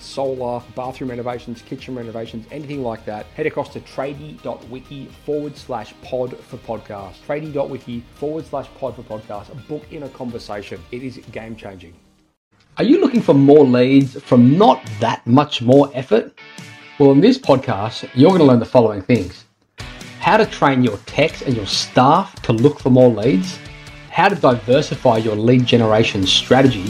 solar, bathroom renovations, kitchen renovations, anything like that, head across to tradie.wiki forward slash pod for podcast. Tradie.wiki forward slash pod for podcast. Book in a conversation. It is game changing. Are you looking for more leads from not that much more effort? Well, in this podcast, you're going to learn the following things how to train your techs and your staff to look for more leads, how to diversify your lead generation strategy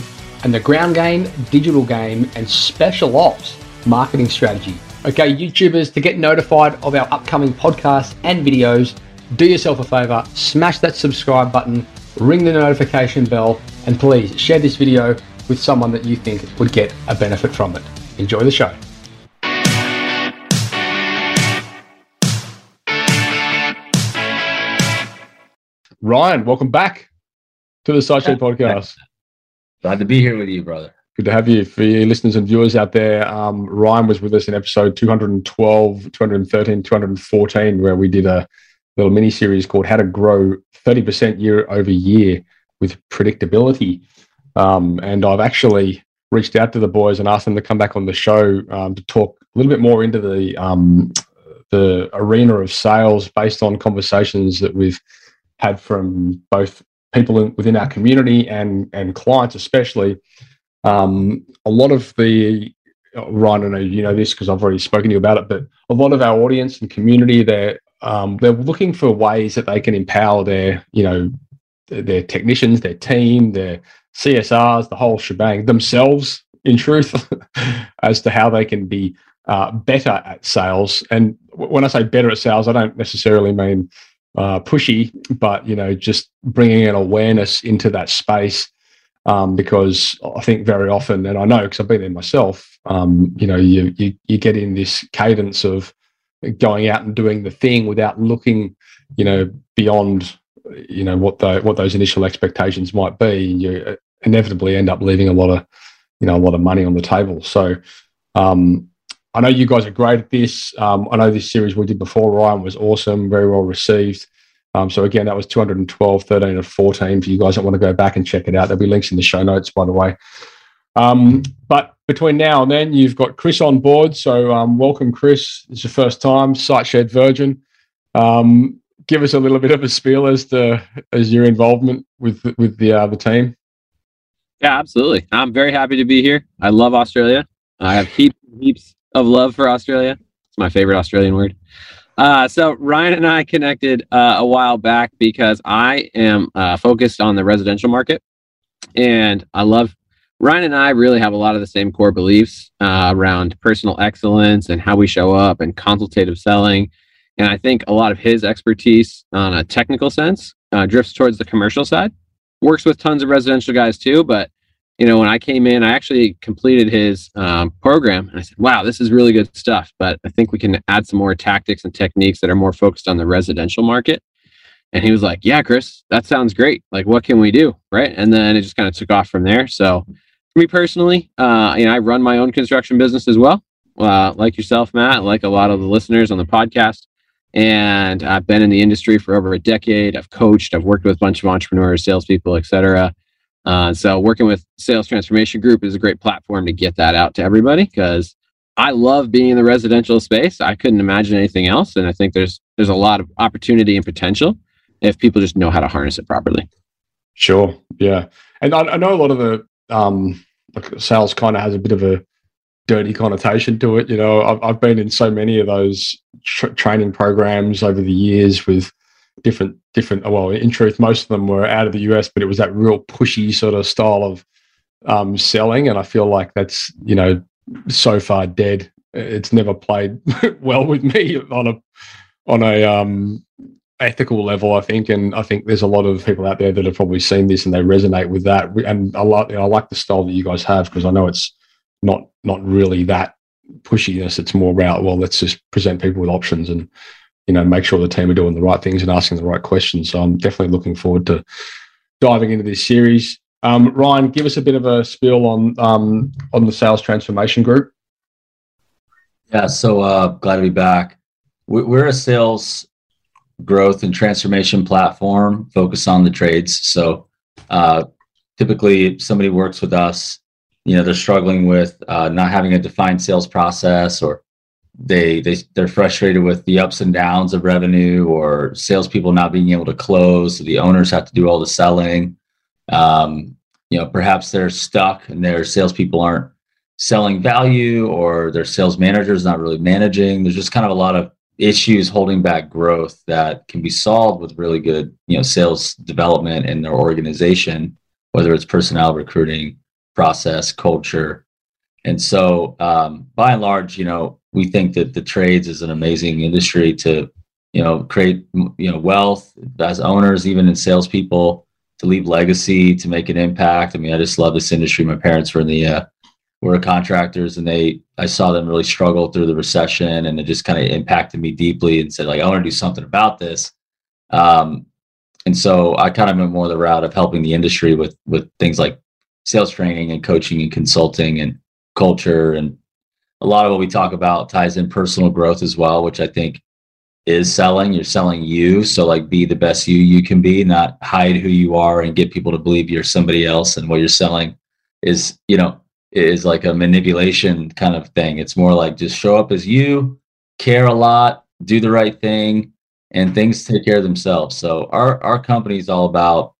and the ground game, digital game, and special ops marketing strategy. Okay, YouTubers, to get notified of our upcoming podcasts and videos, do yourself a favor, smash that subscribe button, ring the notification bell, and please share this video with someone that you think would get a benefit from it. Enjoy the show. Ryan, welcome back to the Sideshow Podcast. Glad to be here with you, brother. Good to have you. For your listeners and viewers out there, um, Ryan was with us in episode 212, 213, 214, where we did a little mini series called How to Grow 30% Year Over Year with Predictability. Um, and I've actually reached out to the boys and asked them to come back on the show um, to talk a little bit more into the um, the arena of sales based on conversations that we've had from both people in, within our community and and clients especially. Um, a lot of the Ryan, I know you know this because I've already spoken to you about it, but a lot of our audience and community they're um, they're looking for ways that they can empower their you know their, their technicians, their team, their CSRs, the whole shebang themselves. In truth, as to how they can be uh, better at sales, and when I say better at sales, I don't necessarily mean uh, pushy, but you know, just bringing an awareness into that space. Um, because I think very often, and I know because I've been there myself, um, you know, you, you you get in this cadence of going out and doing the thing without looking, you know, beyond, you know, what the what those initial expectations might be. and You inevitably end up leaving a lot of, you know, a lot of money on the table. So, um, I know you guys are great at this. Um, I know this series we did before, Ryan, was awesome, very well received. Um, so again, that was 212, 13, and 14 for you guys that want to go back and check it out. There'll be links in the show notes, by the way. Um, but between now and then, you've got Chris on board. So um, welcome, Chris. It's your first time, Site Virgin. Um, give us a little bit of a spiel as to as your involvement with with the uh, the team. Yeah, absolutely. I'm very happy to be here. I love Australia. I have heaps heaps of love for Australia. It's my favorite Australian word. Uh, so Ryan and I connected uh, a while back because I am uh, focused on the residential market, and I love Ryan and I really have a lot of the same core beliefs uh, around personal excellence and how we show up and consultative selling. And I think a lot of his expertise on a technical sense uh, drifts towards the commercial side. Works with tons of residential guys too, but you know, when I came in, I actually completed his um, program and I said, wow, this is really good stuff. But I think we can add some more tactics and techniques that are more focused on the residential market. And he was like, yeah, Chris, that sounds great. Like, what can we do? Right. And then it just kind of took off from there. So, for me personally, uh, you know, I run my own construction business as well, uh, like yourself, Matt, like a lot of the listeners on the podcast. And I've been in the industry for over a decade. I've coached, I've worked with a bunch of entrepreneurs, salespeople, et cetera. Uh, so working with Sales Transformation Group is a great platform to get that out to everybody because I love being in the residential space. I couldn't imagine anything else, and I think there's there's a lot of opportunity and potential if people just know how to harness it properly. Sure. Yeah, and I, I know a lot of the um, sales kind of has a bit of a dirty connotation to it. You know, I've, I've been in so many of those tra- training programs over the years with different different well in truth most of them were out of the us but it was that real pushy sort of style of um, selling. And i feel like that's you know so far dead. It's never played well with me on a on a um, ethical level i think. And i think there's a lot of people out there that have probably seen this and they resonate with that. And i like i like the style that you guys have because i know it's not not really that pushiness. It's more about well, let's just present people with options and you know make sure the team are doing the right things and asking the right questions. So I'm definitely looking forward to diving into this series. Um, Ryan, give us a bit of a spiel on um, on the sales transformation group. Yeah, so uh, glad to be back. We're a sales growth and transformation platform focused on the trades. So uh, typically, somebody works with us, you know, they're struggling with uh, not having a defined sales process, or they they they're frustrated with the ups and downs of revenue, or salespeople not being able to close. So the owners have to do all the selling. Um, you know, perhaps they're stuck and their salespeople aren't selling value, or their sales manager is not really managing. There's just kind of a lot of issues holding back growth that can be solved with really good, you know, sales development in their organization, whether it's personnel recruiting, process, culture. And so, um, by and large, you know, we think that the trades is an amazing industry to, you know, create, you know, wealth as owners, even in salespeople, to leave legacy, to make an impact. I mean, I just love this industry. My parents were in the uh, were contractors and they I saw them really struggle through the recession and it just kind of impacted me deeply and said like I want to do something about this. Um, and so I kind of went more the route of helping the industry with with things like sales training and coaching and consulting and culture and a lot of what we talk about ties in personal growth as well, which I think is selling. You're selling you. So like be the best you you can be, not hide who you are and get people to believe you're somebody else and what you're selling is, you know, is like a manipulation kind of thing. It's more like just show up as you, care a lot, do the right thing, and things take care of themselves. So our our company is all about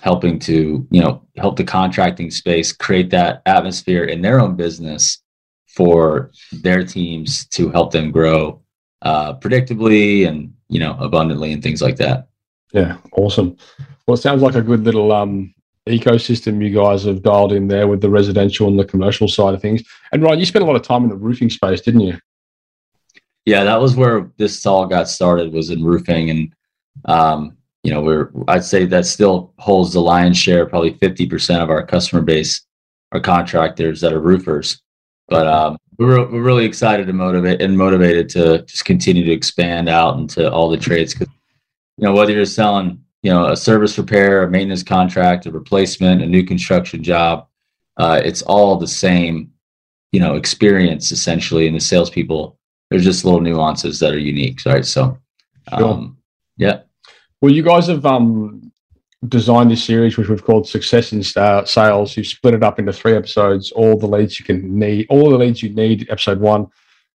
helping to you know help the contracting space create that atmosphere in their own business for their teams to help them grow uh, predictably and you know abundantly and things like that. Yeah, awesome. Well, it sounds like a good little um, ecosystem you guys have dialed in there with the residential and the commercial side of things. And Ryan, you spent a lot of time in the roofing space, didn't you? Yeah, that was where this all got started was in roofing, and um, you know, we're I'd say that still holds the lion's share, probably fifty percent of our customer base are contractors that are roofers. But um, we're we're really excited to motivate and motivated to just continue to expand out into all the trades because you know whether you're selling you know a service repair a maintenance contract a replacement a new construction job uh, it's all the same you know experience essentially and the salespeople there's just little nuances that are unique right so um, sure. yeah well you guys have um, designed this series which we've called success in sales you've split it up into three episodes all the leads you can need all the leads you need episode one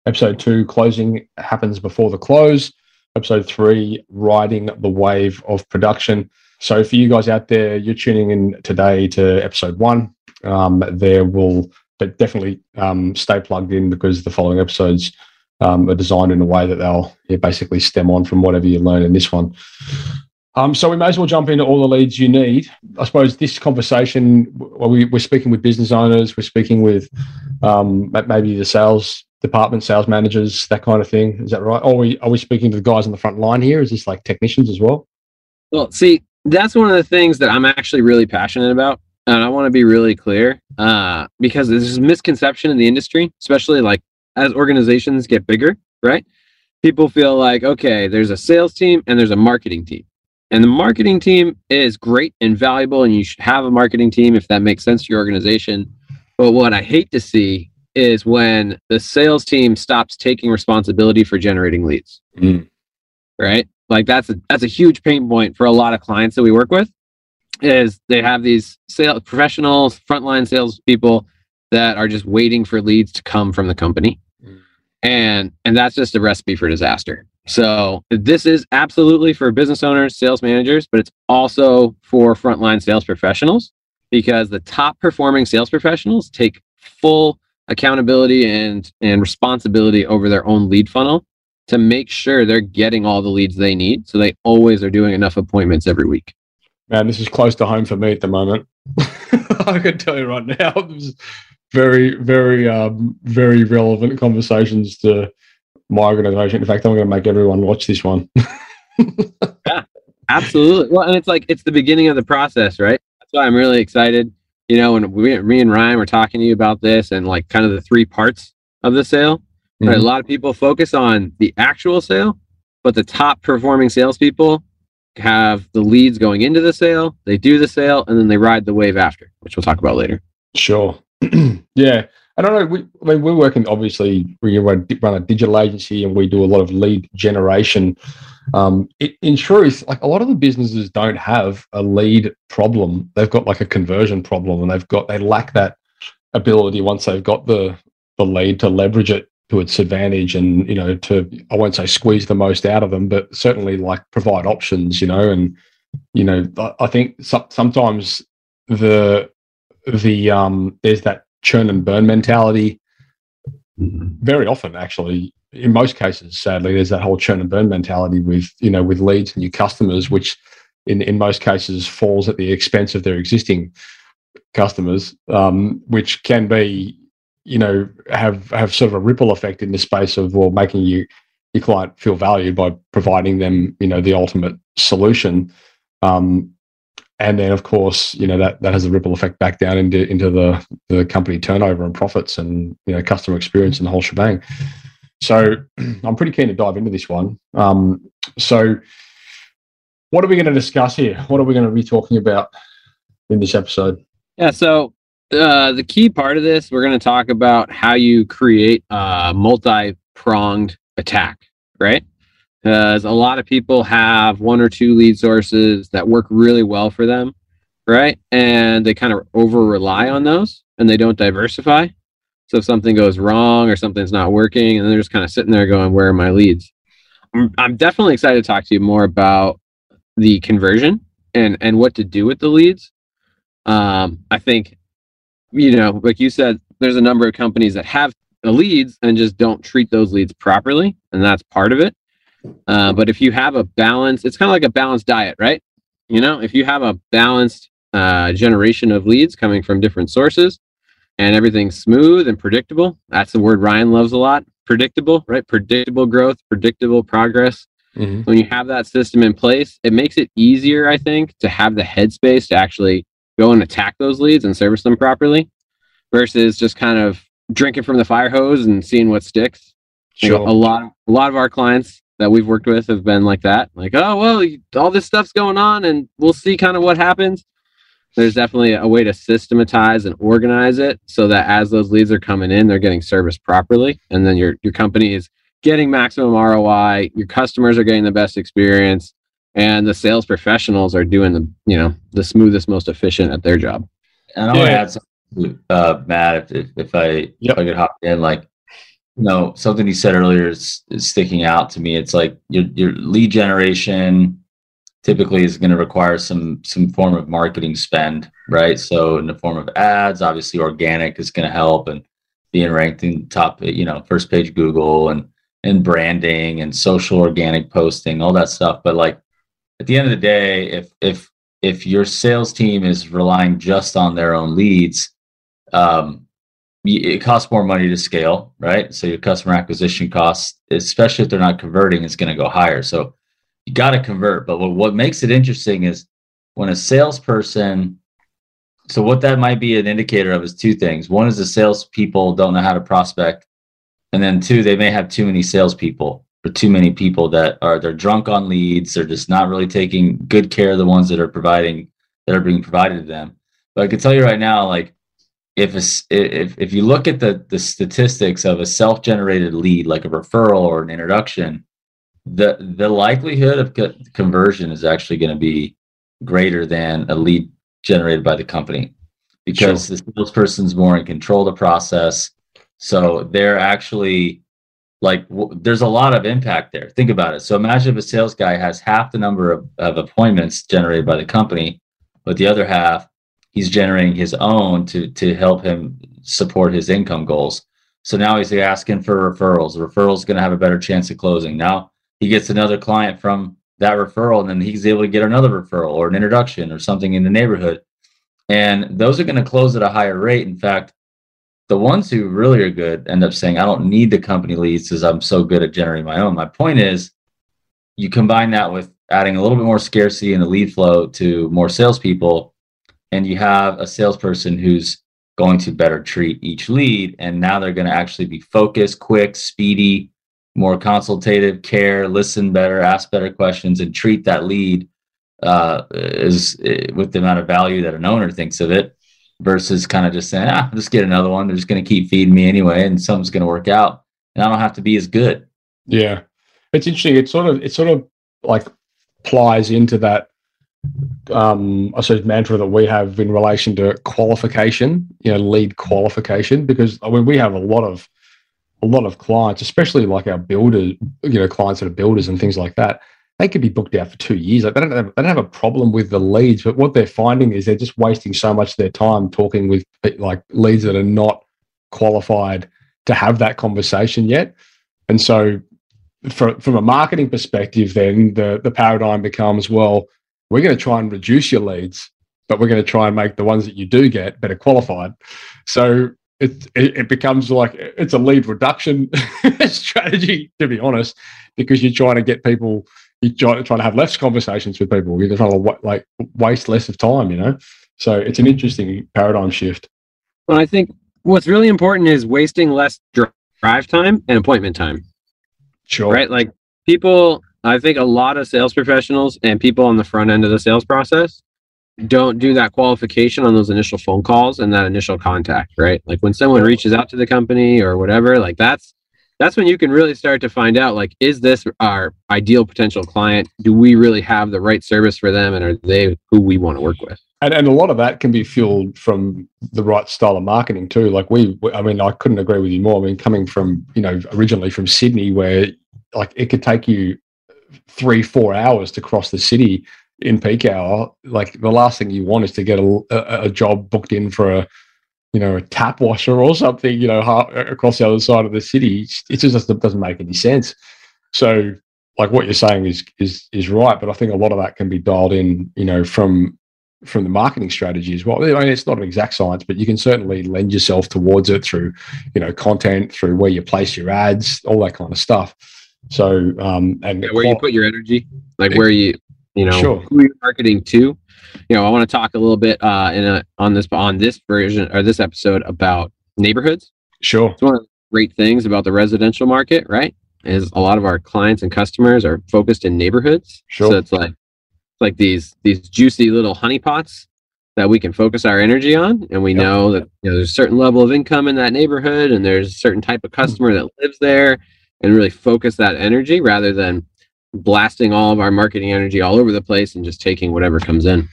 episode two closing happens before the close episode three, riding the wave of production. So for you guys out there, you're tuning in today to episode one. Um, there will but definitely um, stay plugged in because the following episodes um, are designed in a way that they'll yeah, basically stem on from whatever you learn in this one. Um, so we may as well jump into all the leads you need. I suppose this conversation, well, we, are speaking with business owners, we're speaking with um, maybe the sales department sales managers, that kind of thing. Is that right? Or are we, are we speaking to the guys on the front line here? Is this like technicians as well? Well, see, that's one of the things that I'm actually really passionate about. And I want to be really clear uh, because there's a misconception in the industry, especially like as organizations get bigger, right? People feel like, okay, there's a sales team and there's a marketing team. And the marketing team is great and valuable, and you should have a marketing team if that makes sense to your organization. But what I hate to see is when the sales team stops taking responsibility for generating leads. Mm. Right? Like that's a that's a huge pain point for a lot of clients that we work with is they have these sales professionals, frontline sales people that are just waiting for leads to come from the company. Mm. And and that's just a recipe for disaster. So this is absolutely for business owners, sales managers, but it's also for frontline sales professionals because the top performing sales professionals take full accountability and and responsibility over their own lead funnel to make sure they're getting all the leads they need so they always are doing enough appointments every week man this is close to home for me at the moment i can tell you right now this very very um, very relevant conversations to my organization in fact i'm going to make everyone watch this one yeah absolutely well and it's like it's the beginning of the process right that's why i'm really excited you know, when we, me and Ryan were talking to you about this and like kind of the three parts of the sale, mm-hmm. right? A lot of people focus on the actual sale, but the top performing salespeople have the leads going into the sale, they do the sale, and then they ride the wave after, which we'll talk about later. Sure. yeah. I don't know. We, I mean, we're working, obviously, we run a digital agency and we do a lot of lead generation. Um, it, in truth, like a lot of the businesses don't have a lead problem. They've got like a conversion problem and they've got, they lack that ability once they've got the, the lead to leverage it to its advantage and you know to i won't say squeeze the most out of them but certainly like provide options you know and you know i think so, sometimes the the um there's that churn and burn mentality. Very often actually in most cases sadly there's that whole churn and burn mentality with you know with leads and new customers which in in most cases falls at the expense of their existing customers um, which can be you know have have sort of a ripple effect in the space of well making you your client feel valued by providing them you know the ultimate solution. Um, and then of course you know that that has a ripple effect back down into into the the company turnover and profits and you know customer experience and the whole shebang. So i'm pretty keen to dive into this one. Um, so what are we going to discuss here? What are we going to be talking about in this episode? Yeah so uh, the key part of this, we're going to talk about how you create a multi pronged attack, right? Because a lot of people have one or two lead sources that work really well for them, right? And they kind of over rely on those and they don't diversify. So if something goes wrong or something's not working, and they're just kind of sitting there going, Where are my leads? I'm, I'm definitely excited to talk to you more about the conversion and, and what to do with the leads. Um, I think you know, like you said, there's a number of companies that have leads and just don't treat those leads properly, and that's part of it. Uh, but if you have a balance, it's kind of like a balanced diet, right? You know, if you have a balanced uh, generation of leads coming from different sources, and everything's smooth and predictable, that's the word Ryan loves a lot. Predictable, right? Predictable growth, predictable progress. Mm-hmm. When you have that system in place, it makes it easier, I think, to have the headspace to actually go and attack those leads and service them properly versus just kind of drinking from the fire hose and seeing what sticks. Sure. a lot, a lot of our clients that we've worked with have been like that. Like, oh well, all this stuff's going on, and we'll see kind of what happens. There's definitely a way to systematize and organize it so that as those leads are coming in, they're getting serviced properly, and then your your company is getting maximum ROI. Your customers are getting the best experience, and the sales professionals are doing the you know the smoothest, most efficient at their job. And I want to add something, uh, Matt, if, if I yep. if I could hop in, like know something you said earlier is, is sticking out to me. It's like your your lead generation typically is going to require some some form of marketing spend, right? So in the form of ads, obviously organic is going to help and being ranked in top, you know, first page Google and and branding and social organic posting, all that stuff. But like at the end of the day, if if if your sales team is relying just on their own leads, um, it costs more money to scale, right? So your customer acquisition costs, especially if they're not converting, is going to go higher. So you got to convert. But what, what makes it interesting is when a salesperson, so what that might be an indicator of is two things. One is the salespeople don't know how to prospect, and then two, they may have too many salespeople or too many people that are they're drunk on leads they're just not really taking good care of the ones that are providing that are being provided to them but i can tell you right now like if a, if if you look at the the statistics of a self-generated lead like a referral or an introduction the the likelihood of co- conversion is actually going to be greater than a lead generated by the company because sure. the salesperson's more in control of the process. So they're actually like w- there's a lot of impact there. Think about it. So imagine if a sales guy has half the number of, of appointments generated by the company but the other half he's generating his own to to help him support his income goals. So now he's asking for referrals. The referral's going to have a better chance of closing. Now he gets another client from that referral and then he's able to get another referral or an introduction or something in the neighborhood. And those are going to close at a higher rate. In fact the ones who really are good end up saying, I don't need the company leads because I'm so good at generating my own. My point is, you combine that with adding a little bit more scarcity in the lead flow to more salespeople, and you have a salesperson who's going to better treat each lead. And now they're going to actually be focused, quick, speedy, more consultative care, listen better, ask better questions, and treat that lead uh, is uh, with the amount of value that an owner thinks of it versus kind of just saying, ah, let's get another one. They're just going to keep feeding me anyway, and something's going to work out, and I don't have to be as good. Yeah, it's interesting. It sort of it sort of like plies into that um, I suppose mantra that we have in relation to qualification, you know, lead qualification, because I mean we have a lot of a lot of clients, especially like our builders, you know, clients that are builders and things like that. They could be booked out for two years. Like they don't have, they don't have a problem with the leads, but what they're finding is they're just wasting so much of their time talking with like leads that are not qualified to have that conversation yet. And so, for, from a marketing perspective, then the the paradigm becomes well we're going to try and reduce your leads, but we're going to try and make the ones that you do get better qualified. So it, it, it becomes like it's a lead reduction strategy, to be honest, because you're trying to get people, you're trying, trying to have less conversations with people. You're trying to like waste less of time, you know? So it's an interesting paradigm shift. Well, I think what's really important is wasting less drive time and appointment time. Sure. Right? Like people I think a lot of sales professionals and people on the front end of the sales process don't do that qualification on those initial phone calls and that initial contact, right? Like when someone reaches out to the company or whatever, like that's that's when you can really start to find out like is this our ideal potential client? Do we really have the right service for them and are they who we want to work with? And, and a lot of that can be fueled from the right style of marketing too. Like we, I mean, I couldn't agree with you more. I mean, coming from, you know, originally from Sydney, where like it could take you three, four hours to cross the city in peak hour, like the last thing you want is to get a, a, a job booked in for a, you know, a tap washer or something, you know, across the other side of the city. It just doesn't make any sense. So, like what you're saying is is is right, but I think a lot of that can be dialed in, you know, from from the marketing strategy as well. I mean, it's not an exact science, but you can certainly lend yourself towards it through, you know, content, through where you place your ads, all that kind of stuff. So, um, and yeah, where you put your energy, like where you, you know, sure. who you're marketing to. You know, I want to talk a little bit uh, in a, on this on this version or this episode about neighborhoods. Sure, it's one of the great things about the residential market, right? Is a lot of our clients and customers are focused in neighborhoods. Sure, so it's like it's like these these juicy little honeypots that we can focus our energy on and we yep. know that you know there's a certain level of income in that neighborhood and there's a certain type of customer that lives there and really focus that energy rather than blasting all of our marketing energy all over the place and just taking whatever comes in.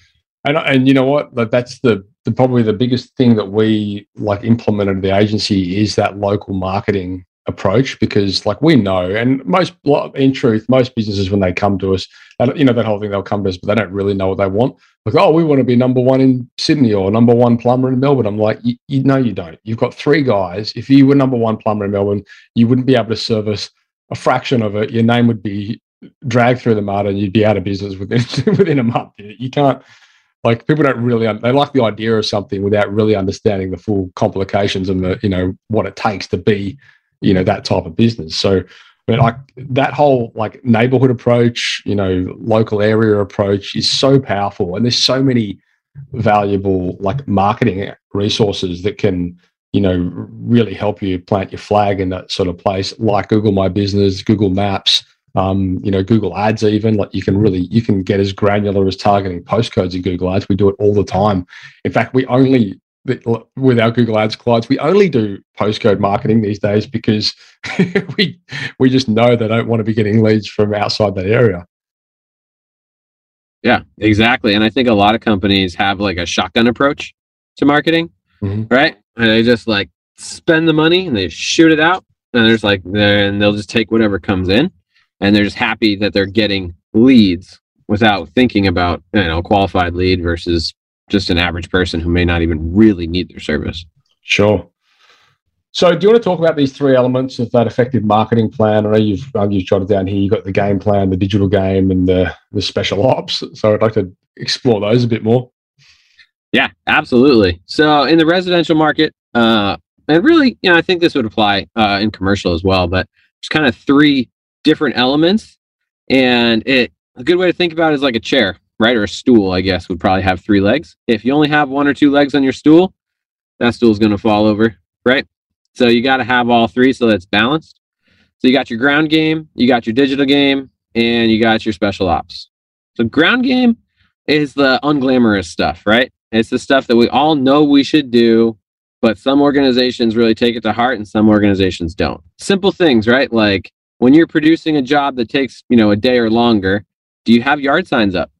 And, and you know what? That's the, the probably the biggest thing that we like implemented at the agency is that local marketing approach because like we know and most in truth most businesses when they come to us you know that whole thing they'll come to us but they don't really know what they want. Like oh we want to be number one in sydney or number one plumber in melbourne. I'm like you, know you don't. You've got three guys. If you were number one plumber in melbourne you wouldn't be able to service a fraction of it. Your name would be dragged through the mud and you'd be out of business within within a month. You can't like people don't really they like the idea of something without really understanding the full complications and the you know what it takes to be you know that type of business so mean, like that whole like neighborhood approach, you know, local area approach is so powerful, and there's so many valuable like marketing resources that can, you know, really help you plant your flag in that sort of place, like Google My Business, Google Maps, um, you know, Google Ads. Even like you can really you can get as granular as targeting postcodes in Google Ads. We do it all the time. In fact, we only with our Google Ads clients, we only do postcode marketing these days because we we just know they don't want to be getting leads from outside that area. Yeah, exactly. And I think a lot of companies have like a shotgun approach to marketing, mm-hmm. right? And they just like spend the money and they shoot it out, and there's like and they'll just take whatever comes in, and they're just happy that they're getting leads without thinking about you know qualified lead versus just an average person who may not even really need their service. Sure. So, do you want to talk about these three elements of that effective marketing plan? I know you've you've jotted down here. You've got the game plan, the digital game, and the the special ops. So, I'd like to explore those a bit more. Yeah, absolutely. So, in the residential market, uh, and really, you know, I think this would apply uh, in commercial as well. But there's kind of three different elements, and it a good way to think about it is like a chair, right? Or a stool, I guess, would probably have three legs. If you only have one or two legs on your stool, that stool's going to fall over, right? So you got to have all three so that's balanced. So you got your ground game, you got your digital game, and you got your special ops. So ground game is the unglamorous stuff, right? It's the stuff that we all know we should do, but some organizations really take it to heart and some organizations don't. Simple things, right? Like when you're producing a job that takes, you know, a day or longer, do you have yard signs up?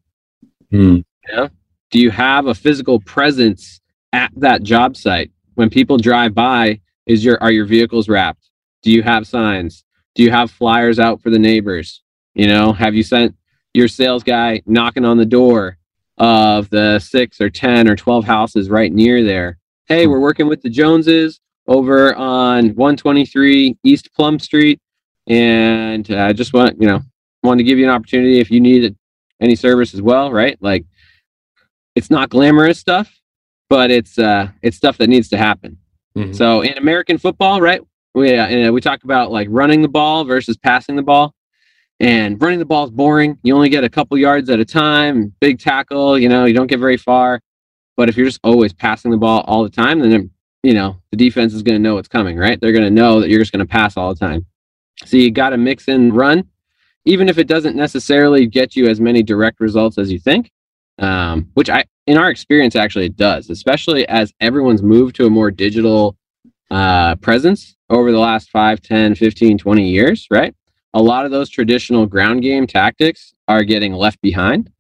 Hmm. Yeah. Do you have a physical presence at that job site? When people drive by, is your are your vehicles wrapped? Do you have signs? Do you have flyers out for the neighbors? You know, have you sent your sales guy knocking on the door of the six or 10 or 12 houses right near there? Hey, we're working with the Joneses over on 123 East Plum Street. And I uh, just want, you know, wanted to give you an opportunity if you needed any service as well, right? Like it's not glamorous stuff, but it's uh it's stuff that needs to happen. Mm-hmm. So in American football, right? We uh, we talk about like running the ball versus passing the ball. And running the ball is boring. You only get a couple yards at a time, big tackle, you know, you don't get very far. But if you're just always passing the ball all the time, then you know, the defense is going to know what's coming, right? They're going to know that you're just going to pass all the time. So you got to mix in run even if it doesn't necessarily get you as many direct results as you think, um, which I, in our experience, actually it does, especially as everyone's moved to a more digital uh, presence over the last 5, 10, 15, 20 years, right? A lot of those traditional ground game tactics are getting left behind,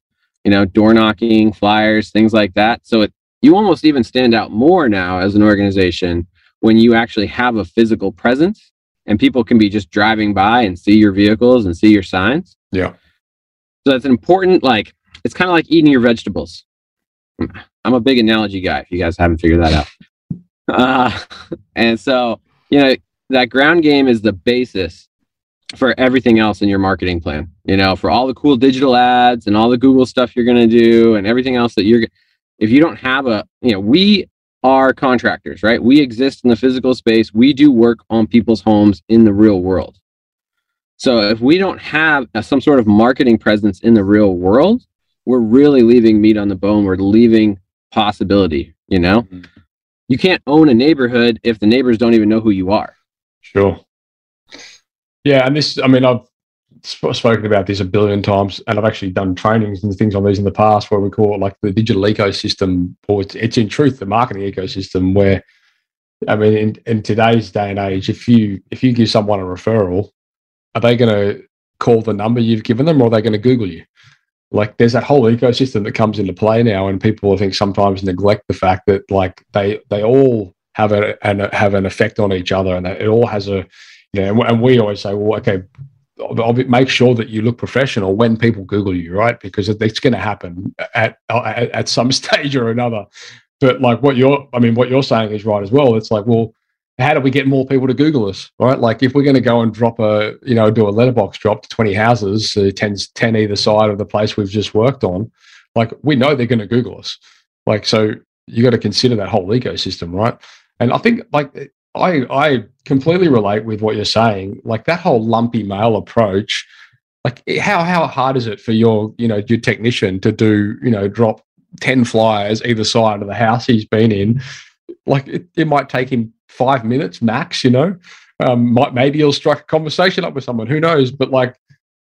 you know, door knocking, flyers, things like that. So it, you almost even stand out more now as an organization when you actually have a physical presence and people can be just driving by and see your vehicles and see your signs. Yeah. So that's an important, like, it's kind of like eating your vegetables. I'm a big analogy guy, if you guys haven't figured that out. Uh, and so, you know, that ground game is the basis for everything else in your marketing plan. You know, for all the cool digital ads and all the Google stuff you're going to do and everything else that you're, if you don't have a, you know, we are contractors, right? We exist in the physical space. We do work on people's homes in the real world. So if we don't have a, some sort of marketing presence in the real world, we're really leaving meat on the bone. We're leaving possibility, you know? Mm-hmm. You can't own a neighborhood if the neighbors don't even know who you are. Sure. Yeah, and this I mean I've spoken about this a billion times, and I've actually done trainings and things on these in the past where we call it like the digital ecosystem, or it's, it's in truth the marketing ecosystem. Where, I mean, in, in today's day and age, if you if you give someone a referral, are they going to call the number you've given them, or are they going to Google you? Like, there's that whole ecosystem that comes into play now, and people I think sometimes neglect the fact that like they they all have a and have an effect on each other, and it all has a you know, and we always say, well, okay, make sure that you look professional when people Google you, right? Because it's going to happen at, at, at some stage or another. But like what you're, I mean, what you're saying is right as well. It's like, well, how do we get more people to Google us, right? Like if we're going to go and drop a, you know, do a letterbox drop to 20 houses, uh, 10, 10 either side of the place we've just worked on, like we know they're going to Google us. Like, so you got to consider that whole ecosystem, right? And I think like I I completely relate with what you're saying. Like that whole lumpy mail approach. Like how how hard is it for your you know your technician to do you know drop ten flyers either side of the house he's been in? Like it, it might take him five minutes max. You know, um, might maybe he'll strike a conversation up with someone. Who knows? But like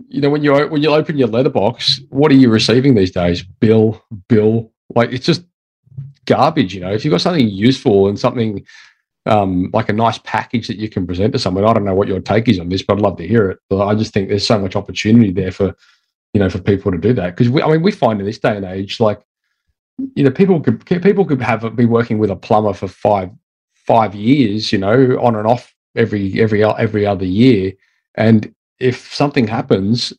you know when you when you open your letterbox, what are you receiving these days? Bill, bill. Like it's just garbage. You know, if you've got something useful and something um, like a nice package that you can present to someone. I don't know what your take is on this, but I'd love to hear it. But I just think there's so much opportunity there for, you know, for people to do that. Because I mean, we find in this day and age, like, you know, people could people could have be working with a plumber for five five years, you know, on and off every every every other year, and if something happens,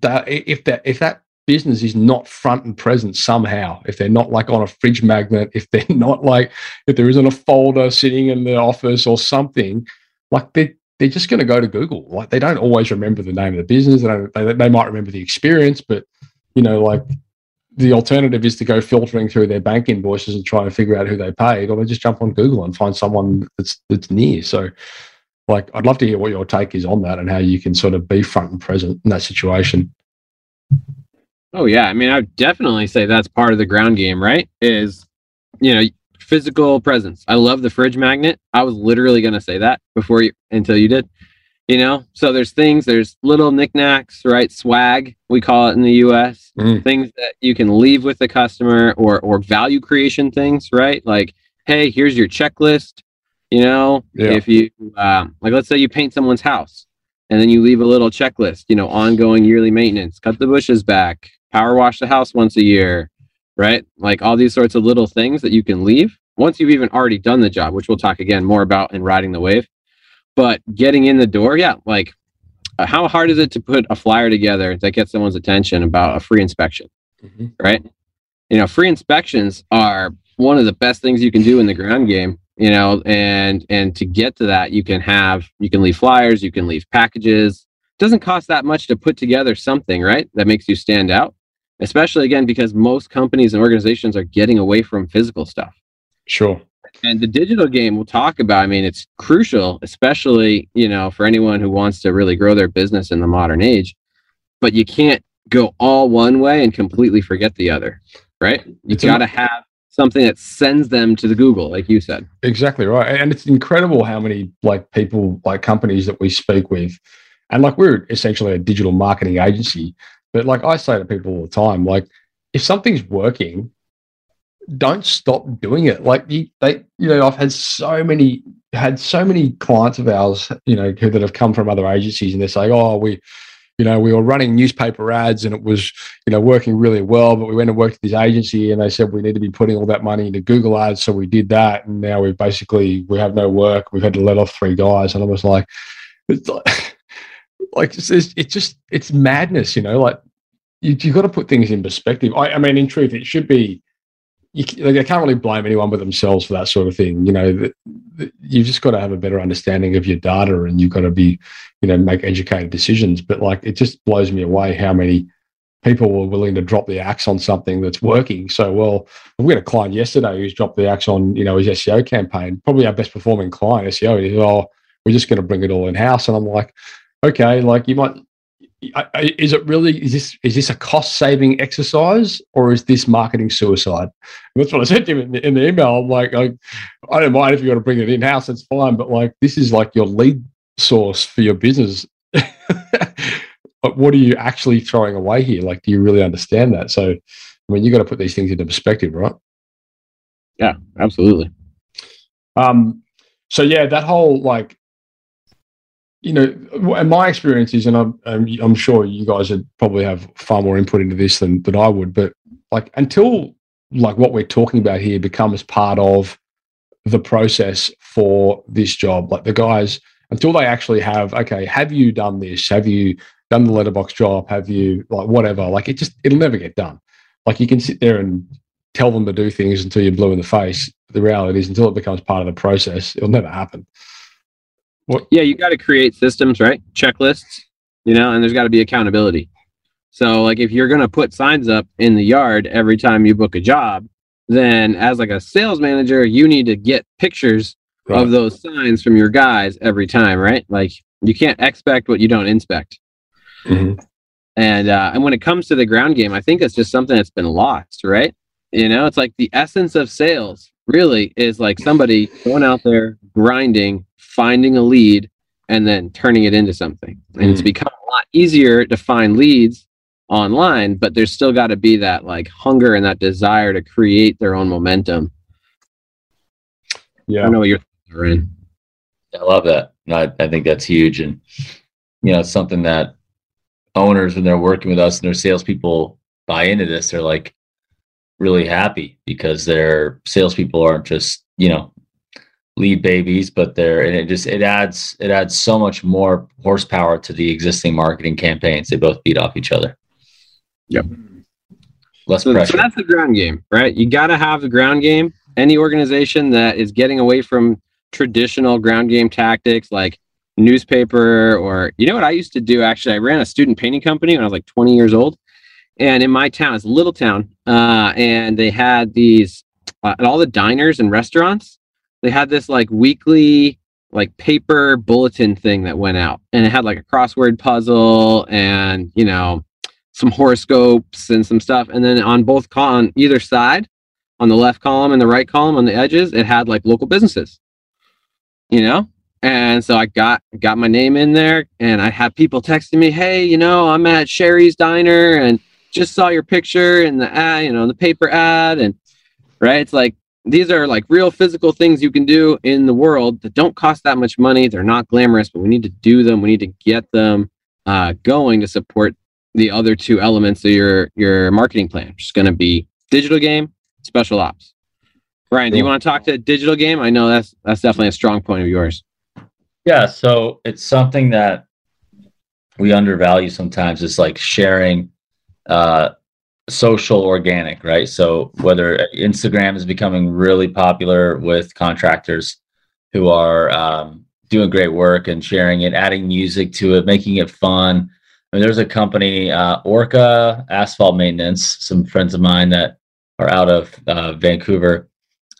that if that if that business is not front and present somehow. If they're not like on a fridge magnet if they're not like if there isn't a folder sitting in the office or something like they're, they're just going to go to google. Like they don't always remember the name of the business. They, they, they might remember the experience but you know like the alternative is to go filtering through their bank invoices and try and figure out who they paid or they just jump on google and find someone that's that's near. So like i'd love to hear what your take is on that and how you can sort of be front and present in that situation Oh yeah, I mean, I would definitely say that's part of the ground game, right? Is you know physical presence. I love the fridge magnet. I was literally going to say that before you until you did. You know, so there's things, there's little knickknacks, right? Swag, we call it in the US. Mm. Things that you can leave with the customer or or value creation things, right? Like, hey, here's your checklist. You know, Yeah. if you um, like, let's say you paint someone's house, and then you leave a little checklist. You know, ongoing yearly maintenance, cut the bushes back, power wash the house once a year, right? Like all these sorts of little things that you can leave once you've even already done the job, which we'll talk again more about in riding the wave. But getting in the door, yeah, like uh, how hard is it to put a flyer together that gets someone's attention about a free inspection, Mhm. right? You know, free inspections are one of the best things you can do in the ground game, you know, and and to get to that, you can have you can leave flyers, you can leave packages. doesn't cost that much to put together something, right? That makes you stand out. Especially again because most companies and organizations are getting away from physical stuff Sure. and the digital game we'll talk about i mean it's crucial especially you know for anyone who wants to really grow their business in the modern age but you can't go all one way and completely forget the other right you got to have something that sends them to the google like you said Exactly right. And it's incredible how many like people, like companies that we speak with. And like we're essentially a digital marketing agency. But like I say to people all the time, like if something's working, don't stop doing it. Like you, they, you know, I've had so many had so many clients of ours, you know, who, that have come from other agencies, and they're saying, "Oh, we, you know, we were running newspaper ads, and it was, you know, working really well, but we went and worked at this agency, and they said we need to be putting all that money into Google ads, so we did that, and now we basically we have no work. We've had to let off three guys, and I was like, it's like, like it's, it's just it's madness, you know, like you you got to put things in perspective. I, I mean, in truth, it should be you, like, I can't really blame anyone but themselves for that sort of thing. You know, th- th- you've just got to have a better understanding of your data, and you've got to be, you know, make educated decisions. But like, it just blows me away how many people were willing to drop the axe on something that's working so well. We had a client yesterday who's dropped the axe on, you know, his SEO campaign. Probably our best performing client SEO. He's oh, we're just going to bring it all in house, and I'm like, okay, like you might. Is it really? Is this is this a cost saving exercise or is this marketing suicide? And that's what I said to him in the, in the email. I'm like, I, I don't mind if you want to bring it in house, it's fine. But like, this is like your lead source for your business. what are you actually throwing away here? Like, do you really understand that? So, I mean, you got to put these things into perspective, right? yeah absolutely Um, so yeah, that whole like, you know, and my experience is, and I'm, um, I'm, I'm sure you guys would probably have far more input into this than than I would, but like until like what we're talking about here becomes part of the process for this job, like the guys until they actually have, okay, have you done this? Have you done the letterbox job? Have you like whatever? Like it just it'll never get done. Like you can sit there and tell them to do things until you're blue in the face. The reality is, until it becomes part of the process, it'll never happen. Yeah you got to create systems right? Checklists you know and there's got to be accountability. So like if you're going to put signs up in the yard every time you book a job then as like a sales manager you need to get pictures of those signs from your guys every time right? Like you can't expect what you don't inspect. Mhm. and uh, and when it comes to the ground game, I think it's just something that's been lost, right? You know, it's like the essence of sales really is like somebody going out there grinding, finding a lead, and then turning it into something. And it's Mm. become a lot easier to find leads online, but there's still got to be that like hunger and that desire to create their own momentum. I Yeah. don't know what your thoughts are in. I love that. No, I, I think that's huge, and you know, it's something that owners, when they're working with us and their salespeople buy into this, they're like really happy because their salespeople aren't just you know lead babies, but they're and it just it adds it adds so much more horsepower to the existing marketing campaigns. They both beat off each other. Yep. Less So, so pressure. that's the ground game, right? You got to have the ground game. Any organization that is getting away from traditional ground game tactics like newspaper or, you know what I used to do actually? I ran a student painting company when I was like 20 years old. And in my town, it's a little town, uh, and they had these uh, at all the diners and restaurants. They had this like weekly like paper bulletin thing that went out, and it had like a crossword puzzle and you know some horoscopes and some stuff. And then on both on either side, on the left column and the right column on the edges, it had like local businesses. You know, and so I got got my name in there, and I had people texting me, "Hey, you know, I'm at Sherry's Diner, and just saw your picture in the ad, you know, in the paper ad, and right, it's like these are like real physical things you can do in the world that don't cost that much money. They're not glamorous, but we need to do them. We need to get them uh, going to support the other two elements of your your marketing plan, which is going to be digital game, special ops. Ryan, do you want to talk to digital game? I know that's that's definitely a strong point of yours. Yeah, so it's something that we undervalue sometimes. It's like sharing uh, social organic, right? So whether Instagram is becoming really popular with contractors who are um, doing great work and sharing it, adding music to it, making it fun. I mean, there's a company, uh, Orca Asphalt Maintenance, some friends of mine that are out of uh, Vancouver,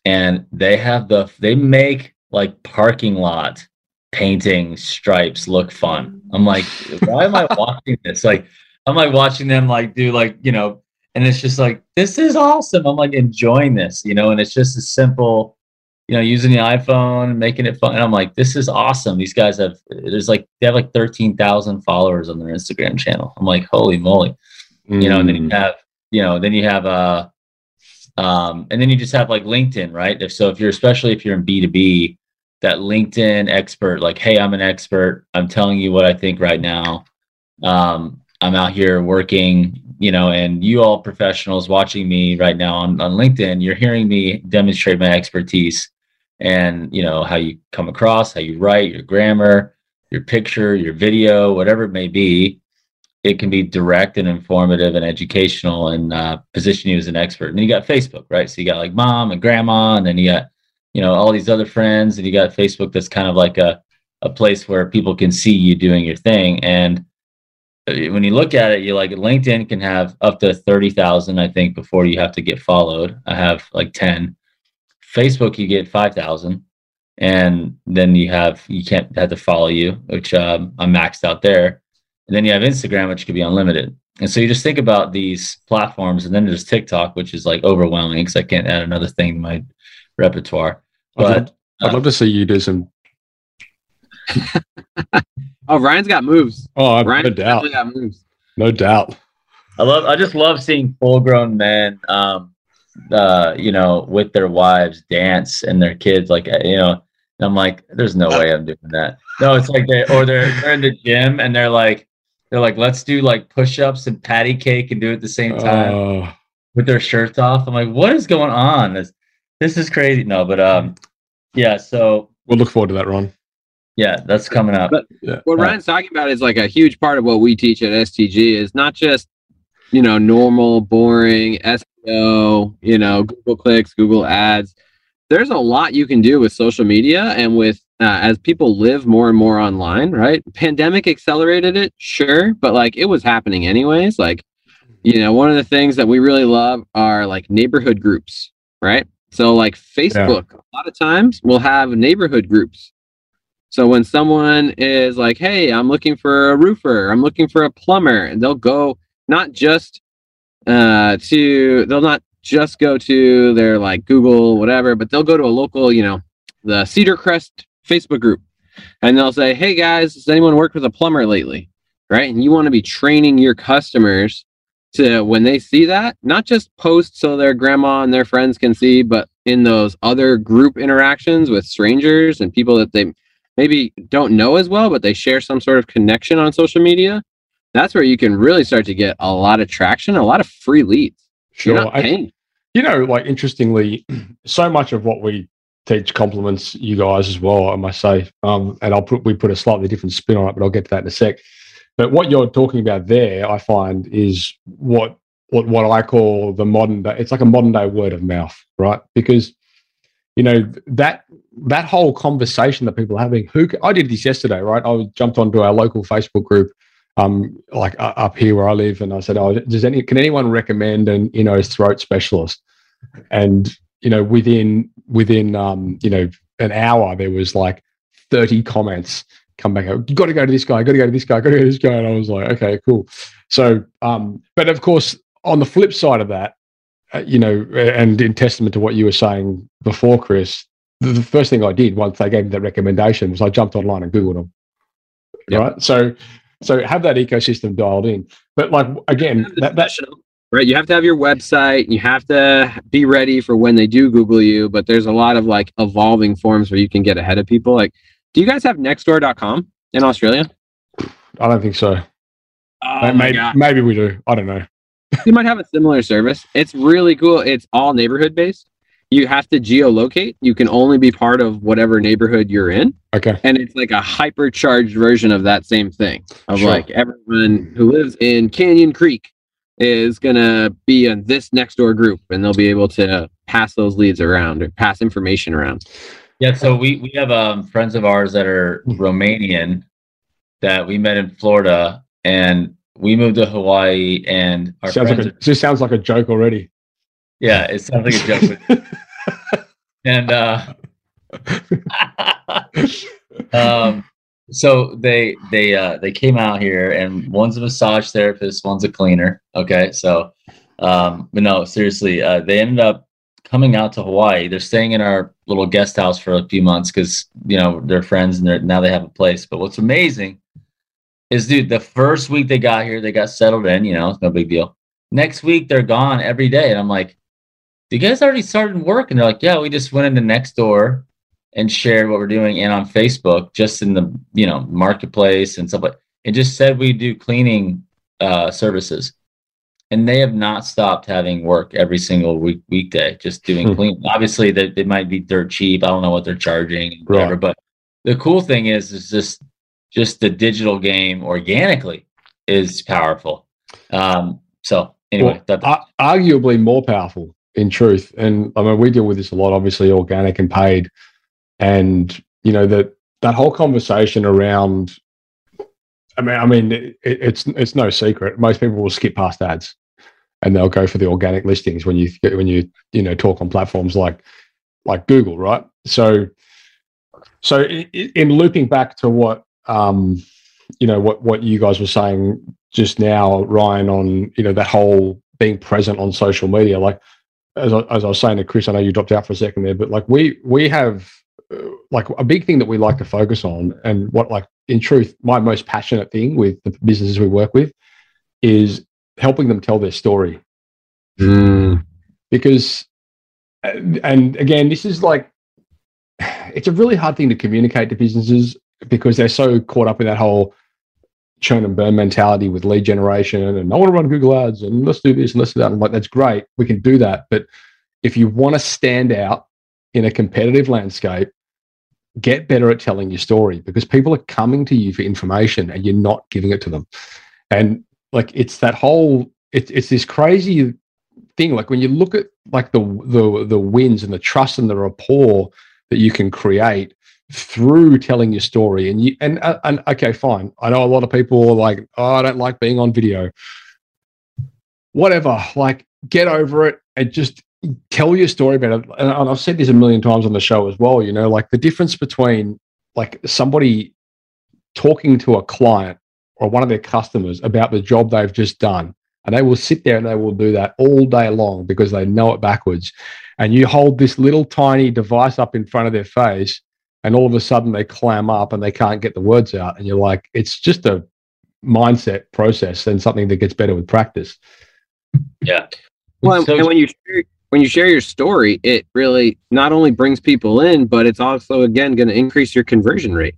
and they have the they make like parking lot painting stripes look fun. I'm like, why am I watching this? Like, I'm like watching them like do like, you know, and it's just like, this is awesome. I'm like enjoying this, you know, and it's just a simple, you know, using the iPhone making it fun. And I'm like, this is awesome. These guys have, there's like, they have like 13,000 followers on their Instagram channel. I'm like, holy moly, mm. you know, and then you mm. have, you know, then you have, uh, um, and then you just have like LinkedIn, right? If so, if you're, especially if you're in B2B, that LinkedIn expert, like, hey, I'm an expert. I'm telling you what I think right now. Um, I'm out here working, you know, and you all professionals watching me right now on, on LinkedIn, you're hearing me demonstrate my expertise and, you know, how you come across, how you write, your grammar, your picture, your video, whatever it may be. It can be direct and informative and educational and uh, position you as an expert. And you got Facebook, right? So you got like mom and grandma, and then you got you know all these other friends and you got facebook that's kind of like a, a place where people can see you doing your thing and when you look at it you like linkedin can have up to 30000 i think before you have to get followed. I have like 10 facebook you get 5000 and then you have you can't have to follow you which um, i'm maxed out there. And then you have instagram which could be unlimited. And so you just think about these platforms and then there's tiktok which is like overwhelming because i can't add another thing to my repertoire. But I'd love, I'd love to see you do some. oh, Ryan's got moves. Oh, I've no doubt. Got moves. No doubt. I love. I just love seeing full-grown men, um, uh, you know, with their wives dance and their kids. Like, uh, you know, I'm like, there's no way I'm doing that. No, it's like they or they're they're in the gym and they're like, they're like, let's do like push-ups and patty cake and do it at the same time uh, with their shirts off. I'm like, what is going on? This this is crazy. No, but um, yeah. So we'll look forward to that, Ron. Yeah, that's coming up. But yeah. what Ryan's talking about is like a huge part of what we teach at STG is not just you know normal, boring SEO, you know, Google clicks, Google ads. There's a lot you can do with social media and with uh, as people live more and more online, right? Pandemic accelerated it, sure, but like it was happening anyways. Like, you know, one of the things that we really love are like neighborhood groups, right? So, like Facebook, yeah. a lot of times we'll have neighborhood groups. So when someone is like, "Hey, I'm looking for a roofer, I'm looking for a plumber," and they'll go not just uh, to they'll not just go to their like Google whatever, but they'll go to a local, you know, the Cedar Crest Facebook group, and they'll say, "Hey guys, has anyone worked with a plumber lately?" Right, and you want to be training your customers to when they see that, not just post so their grandma and their friends can see, but in those other group interactions with strangers and people that they maybe don't know as well, but they share some sort of connection on social media. That's where you can really start to get a lot of traction, a lot of free leads. Sure. I, you know, like interestingly, so much of what we teach compliments you guys as well, I must say. Um, and I'll put we put a slightly different spin on it, but I'll get to that in a sec. But what you're talking about there, I find, is what what what I call the modern day. It's like a modern day word of mouth, right? Because you know that that whole conversation that people are having. Who I did this yesterday, right? I jumped onto our local Facebook group, um, like uh, up here where I live, and I said, "Oh, does any can anyone recommend an you know throat specialist?" And you know, within within um, you know an hour, there was like 30 comments come back out. You got to go to this guy. Got to go to this guy. Got to go to this guy. And I was like, okay, cool. So, um, but of course, on the flip side of that, uh, you know, and in testament to what you were saying before, Chris, the, the, first thing I did once they gave me that recommendation was I jumped online and googled them. Yep. Right. So, so have that ecosystem dialed in. But like again, that, that right? You have to have your website. You have to be ready for when they do Google you. But there's a lot of like evolving forms where you can get ahead of people. Like, do you guys have Nextdoor.com in Australia? I don't think so. Oh maybe, maybe we do. I don't know. you might have a similar service. It's really cool. It's all neighborhood based. You have to geolocate. You can only be part of whatever neighborhood you're in. Okay. And it's like a hypercharged version of that same thing. Of sure. like everyone who lives in Canyon Creek is going to be in this next door group and they'll be able to pass those leads around or pass information around. Yeah, so we we have um, friends of ours that are Romanian that we met in Florida and we moved to Hawaii and our sounds like a, this sounds like a joke already. Yeah, it sounds like a joke. and uh um so they they uh they came out here and one's a massage therapist one's a cleaner okay? So um but no seriously uh they ended up coming out to hawaii. They're staying in our little guest house for a few months because you know they're friends and they're now they have a place. But what's amazing is dude the first week they got here they got settled in you know it's no big deal. Next week they're gone every day and i'm like you guys already started work and they're like yeah we just went into next door and shared what we're doing and on Facebook, just in the you know marketplace and stuff like. It just said we do cleaning uh, services, and they have not stopped having work every single week weekday, just doing hmm. clean. Obviously, they, it might be dirt cheap. I don't know what they're charging, whatever. Right. But the cool thing is, is just just the digital game organically is powerful. Um, so anyway, well, that, arguably more powerful in truth. And I mean, we deal with this a lot. Obviously, organic and paid and you know that that whole conversation around i mean i mean it, it's it's no secret most people will skip past ads and they'll go for the organic listings when you when you you know talk on platforms like like google right so so in, in looping back to what um you know what what you guys were saying just now ryan on you know that whole being present on social media like as I, as I was saying to chris i know you dropped out for a second there but like we we have like a big thing that we like to focus on and what like in truth my most passionate thing with the businesses we work with is helping them tell their story mm. because and again this is like it's a really hard thing to communicate to businesses because they're so caught up in that whole churn and burn mentality with lead generation and I want to run Google ads and let's do this and let's do that. And like that's great. We can do that. But if you want to stand out in a competitive landscape, get better at telling your story because people are coming to you for information and you're not giving it to them. And like it's that whole it's it's this crazy thing. Like when you look at like the the the wins and the trust and the rapport that you can create through telling your story and you and uh, and okay fine i know a lot of people are like oh i don't like being on video whatever like get over it and just tell your story better. And I've said this a million times on the show as well. You know, like the difference between like somebody talking to a client or one of their customers about the job they've just done. And they will sit there and they will do that all day long because they know it backwards. And you hold this little tiny device up in front of their face, and all of a sudden they clam up and they can't get the words out. And you're like, it's just a mindset process and something that gets better with practice. Yeah. Well, so, and when you share, when you share your story, it really not only brings people in, but it's also again going to increase your conversion rate.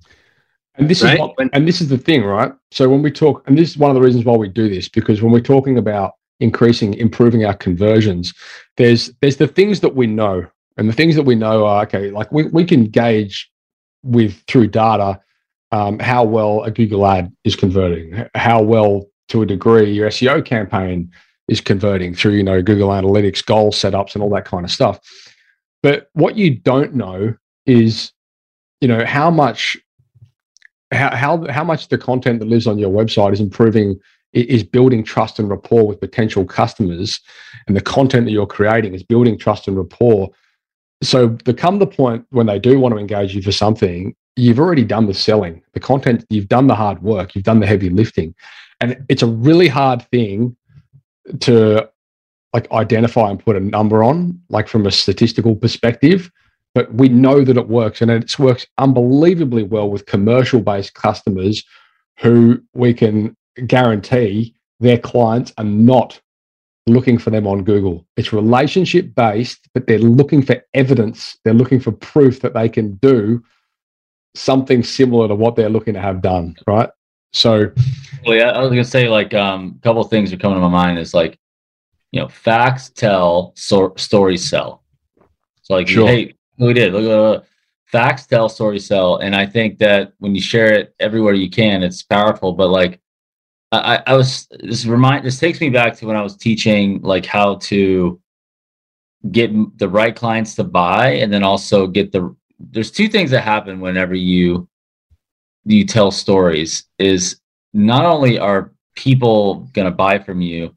And this right? is what, and this is the thing, right? So when we talk, and this is one of the reasons why we do this, because when we're talking about increasing, improving our conversions, there's there's the things that we know, and the things that we know are okay. Like we we can gauge with through data um, how well a Google ad is converting, how well to a degree your SEO campaign is converting through you know google analytics goal setups and all that kind of stuff. But what you don't know is you know how much how how, how much the content that lives on your website is improving is building trust and rapport with potential customers and the content that you're creating is building trust and rapport so come the point when they do want to engage you for something you've already done the selling, the content, you've done the hard work, you've done the heavy lifting. And it's a really hard thing to like identify and put a number on, like from a statistical perspective. But we know that it works and it works unbelievably well with commercial based customers who we can guarantee their clients are not looking for them on Google. It's relationship based, but they're looking for evidence. They're looking for proof that they can do something similar to what they're looking to have done, right? So, well, yeah, I was gonna say like um, a couple of things are coming to my mind is like, you know, facts tell, so, stories sell. So like, sure. hey, we did look at uh, facts tell, stories sell, and I think that when you share it everywhere you can, it's powerful. But like, I, I was this remind this takes me back to when I was teaching like how to get the right clients to buy, and then also get the there's two things that happen whenever you you tell stories is not only are people going to buy from you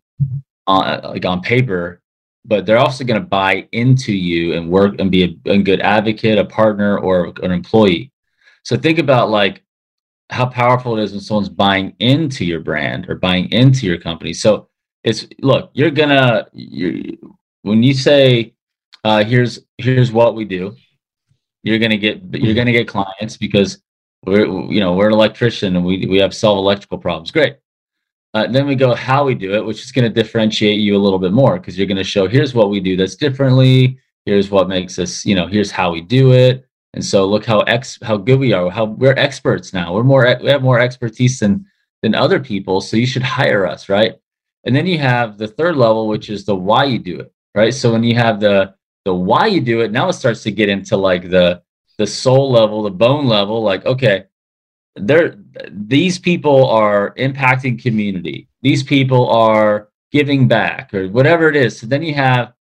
on like on paper but they're also going to buy into you and work and be a, a, good advocate a partner or an employee. So think about like how powerful it is when someone's buying into your brand or buying into your company so it's look you're gonna you when you say uh, here's here's what we do you're gonna get you're gonna get clients because we're you know we're an electrician and we we have solve electrical problems. Great. Uh, then we go how we do it, which is going to differentiate you a little bit more because you're going to show here's what we do that's differently. Here's what makes us, you know, here's how we do it. And so look how ex how good we are. How we're experts now. We're more we have more expertise than than other people. So you should hire us, right? And then you have the third level, which is the why you do it, right? So when you have the the why you do it now it starts to get into like the the soul level the bone level like okay there these people are impacting community these people are giving back or whatever it is so then you have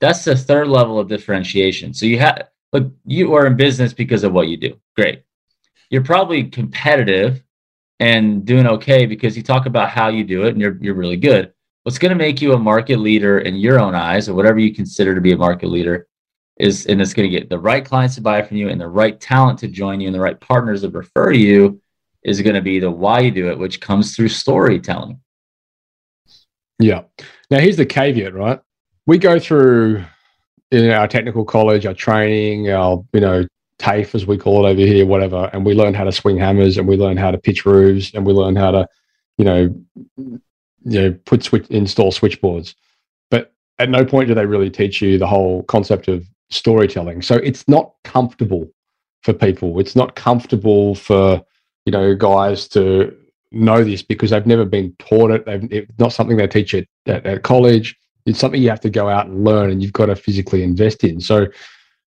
that's the third level of differentiation so you have but you are in business because of what you do. Great. You're probably competitive and doing okay because you talk about how you do it and you're, you're really good. What's going to make you a market leader in your own eyes or whatever you consider to be a market leader is and it's going to get the right clients to buy from you and the right talent to join you and the right partners to refer to you is going to be the why you do it which comes through storytelling. Yeah. Now here's the caveat right? We go through in our technical college our training our you know TAFE as we call it over here whatever and we learn how to swing hammers and we learn how to pitch roofs and we learn how to you know you know put switch install switchboards. But at no point do they really teach you the whole concept of storytelling. So it's not comfortable for people. It's not comfortable for you know guys to know this because they've never been taught it. They've it's not something they teach at, at, at college it's something you have to go out and learn and you've got to physically invest in. So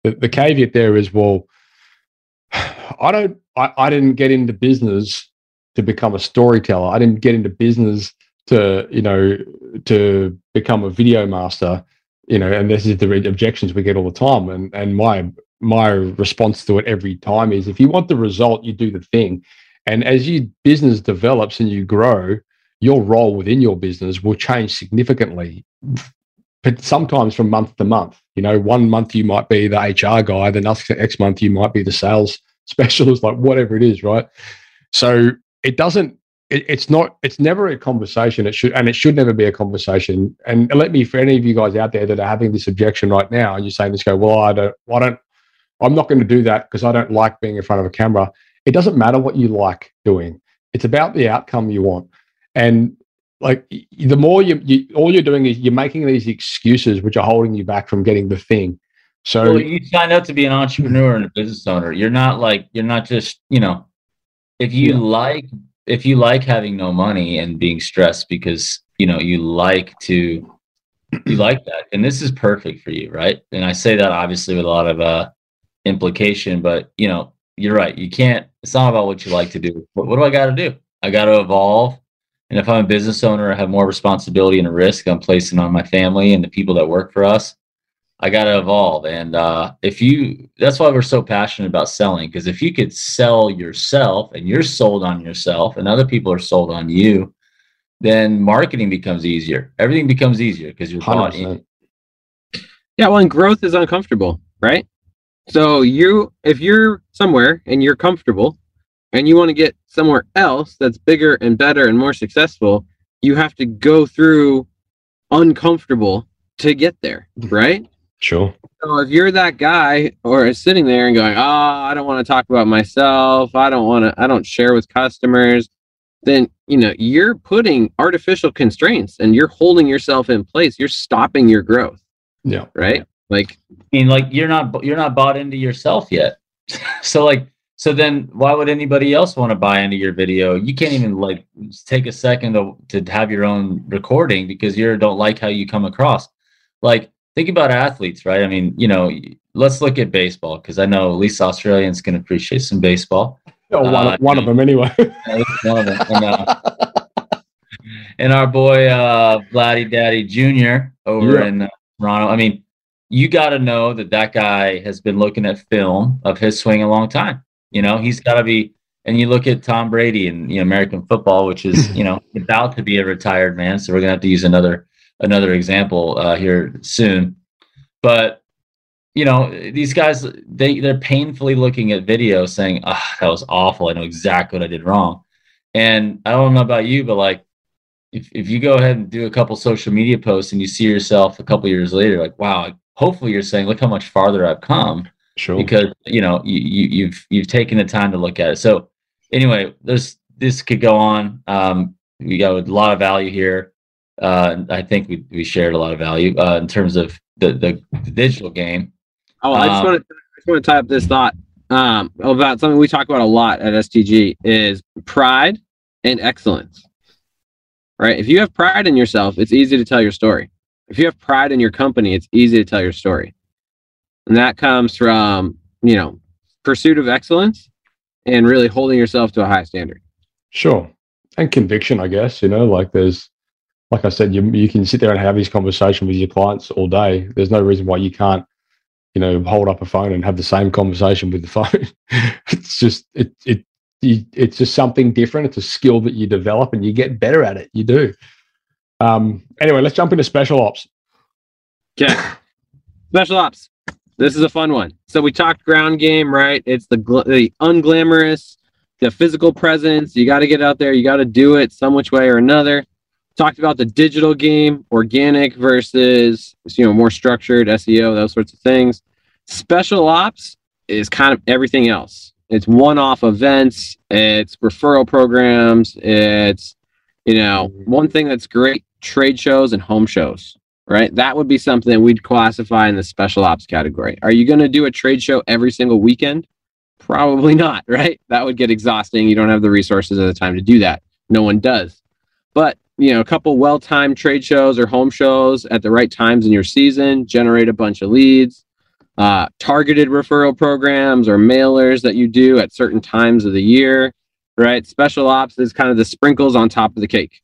the, the caveat there is well i don't I, I didn't get into business to become a storyteller. I didn't get into business to you know to become a video master you know and this is the objections we get all the time. And and my my response to it every time is if you want the result you do the thing. And as your business develops and you grow your role within your business will change significantly but sometimes from month to month. You know one month you might be the hr guy the next month you might be the sales specialist like whatever it is right? So it doesn't it, it's not it's never a conversation. It should and it should never be a conversation. And let me for any of you guys out there that are having this objection right now and you're saying this go well i don't i don't i'm not going to do that because i don't like being in front of a camera. It doesn't matter what you like doing. It's about the outcome you want and like the more you, you all you're doing is you're making these excuses which are holding you back from getting the thing. So well, you sign up to be an entrepreneur and a business owner. You're not like you're not just you know if you yeah. like if you like having no money and being stressed because you know you like to you like that and this is perfect for you right? And i say that obviously with a lot of uh implication but you know you're right. You can't it's not about what you like to do what, what do i got to do? I got to evolve and if i'm a business owner i have more responsibility and risk i'm placing on my family and the people that work for us I got to evolve. And uh, if you, that's why we're so passionate about selling. Because if you could sell yourself and you're sold on yourself and other people are sold on you, then marketing becomes easier. Everything becomes easier because you're bought in. Yeah, well, and growth is uncomfortable, right? So you, if you're somewhere and you're comfortable, and you want to get somewhere else that's bigger and better and more successful, you have to go through uncomfortable to get there, mm-hmm. right? Sure. So if you're that guy or is sitting there and going, "Oh, I don't want to talk about myself. I don't want to I don't share with customers." Then, you know, you're putting artificial constraints and you're holding yourself in place. You're stopping your growth, Yeah. right? Like I mean, like you're not you're not bought into yourself yet. so like so then why would anybody else want to buy into your video? You can't even like take a second to, to have your own recording because you don't like how you come across. Like think about athletes, right? I mean, you know, let's look at baseball because I know at least Australians can appreciate some baseball. Oh, one, Uh, one of them anyway. One of them. And, uh, and our boy uh, Vladdy Daddy Jr. over Yeah. in uh, Toronto. I mean, you got to know that that guy has been looking at film of his swing a long time. You know, he's got to be. And you look at Tom Brady and you know American football, which is you know about to be a retired man. So we're gonna have to use another another example uh, here soon. But you know these guys they they're painfully looking at video saying ah that was awful i know exactly what i did wrong and i don't know about you but like if, if you go ahead and do a couple social media posts and you see yourself a couple years later like wow hopefully you're saying look how much farther i've come sure. because you know you, you you've you've taken the time to look at it so anyway there's this could go on um we got a lot of value here uh i think we, we shared a lot of value uh in terms of the the, the digital game Oh, I just Um, want to I just want to tie up this thought um, about something we talk about a lot at STG is pride and excellence. Right? If you have pride in yourself, it's easy to tell your story. If you have pride in your company, it's easy to tell your story. And that comes from, you know, pursuit of excellence and really holding yourself to a high standard. Sure. And conviction, I guess, you know, like there's, like I said, you, you can sit there and have this conversation with your clients all day. There's no reason why you can't, you know, hold up a phone and have the same conversation with the phone. it's just, it, it, you, it's just something different. It's a skill that you develop and you get better at it. You do. Um, anyway, let's jump into special ops. Okay. Special ops. This is a fun one. So we talked ground game, right? It's the gl- the unglamorous, the physical presence. You got to get out there. You got to do it some which way or another. Talked about the digital game, organic versus you know more structured SEO, those sorts of things. Special ops is kind of everything else. It's one-off events. It's referral programs. It's you know one thing that's great: trade shows and home shows right? That would be something we'd classify in the special ops category. Are you going to do a trade show every single weekend? Probably not, right? That would get exhausting. You don't have the resources or the time to do that. No one does. But, you know, a couple well-timed trade shows or home shows at the right times in your season generate a bunch of leads. Uh, targeted referral programs or mailers that you do at certain times of the year, right? Special ops is kind of the sprinkles on top of the cake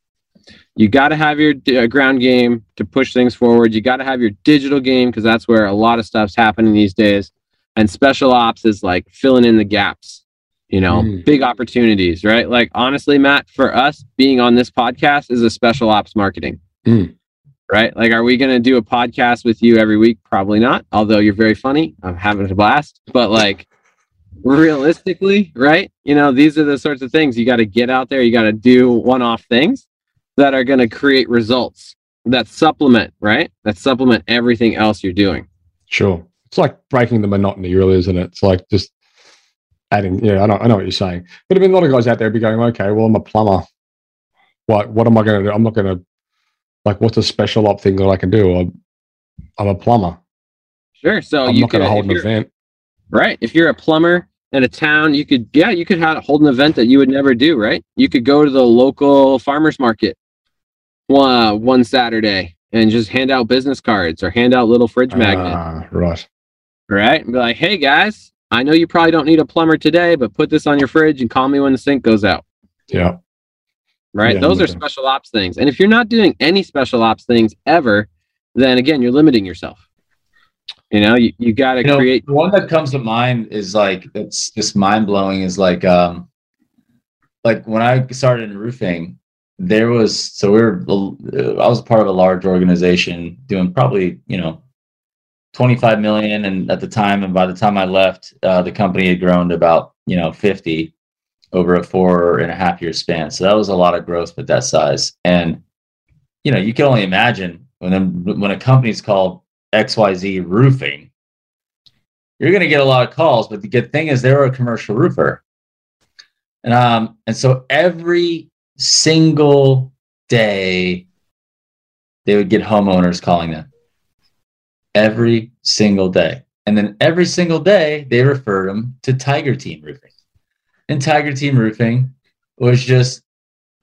you got to have your uh, ground game to push things forward. You got to have your digital game because that's where a lot of stuff's happening these days. And special ops is like filling in the gaps, you know, Mm. big opportunities, right? Like, honestly, Matt, for us, being on this podcast is a special ops marketing, Mm. right? Like, are we going to do a podcast with you every week? Probably not, although you're very funny. I'm having a blast. But, like, realistically, right? You know, these are the sorts of things you got to get out there, you got to do one off things that are going to create results that supplement, right? That supplement everything else you're doing. Sure. It's like breaking the monotony, really, isn't it? It's like just adding, yeah, I know, I know what you're saying. But I mean, a lot of guys out there be going, okay, well, I'm a plumber. What, what am I going to do? I'm not going to, like, what's a special op thing that I can do? I'm, I'm a plumber. Sure. So I'm you not going could to hold an event. right? If you're a plumber in a town, you could, yeah, you could have, hold an event that you would never do, right? You could go to the local farmers market one, one Saturday and just hand out business cards or hand out little fridge magnets, Ah, right. right? And be like, hey guys, I know you probably don't need a plumber today, but put this on your fridge and call me when the sink goes out. Yeah. right? Yeah, Those are special ops things. And if you're not doing any special ops things ever, then again, you're limiting yourself. You know, you, you got to you know, create. one that comes to mind is like that's just mind blowing is like um like when I started in roofing, there was so we were I was part of a large organization doing probably you know 25 million, and at the time, and by the time I left, uh, the company had grown to about you know 50 over a four and a half year span. So that was a lot of growth with that size. And you know, you can only imagine when when a company's called XYZ Roofing, you're going to get a lot of calls. But the good thing is they're a commercial roofer, and um, and so every single day they would get homeowners calling them every single day. And then every single day they referred them to Tiger Team Roofing. And Tiger Team Roofing was just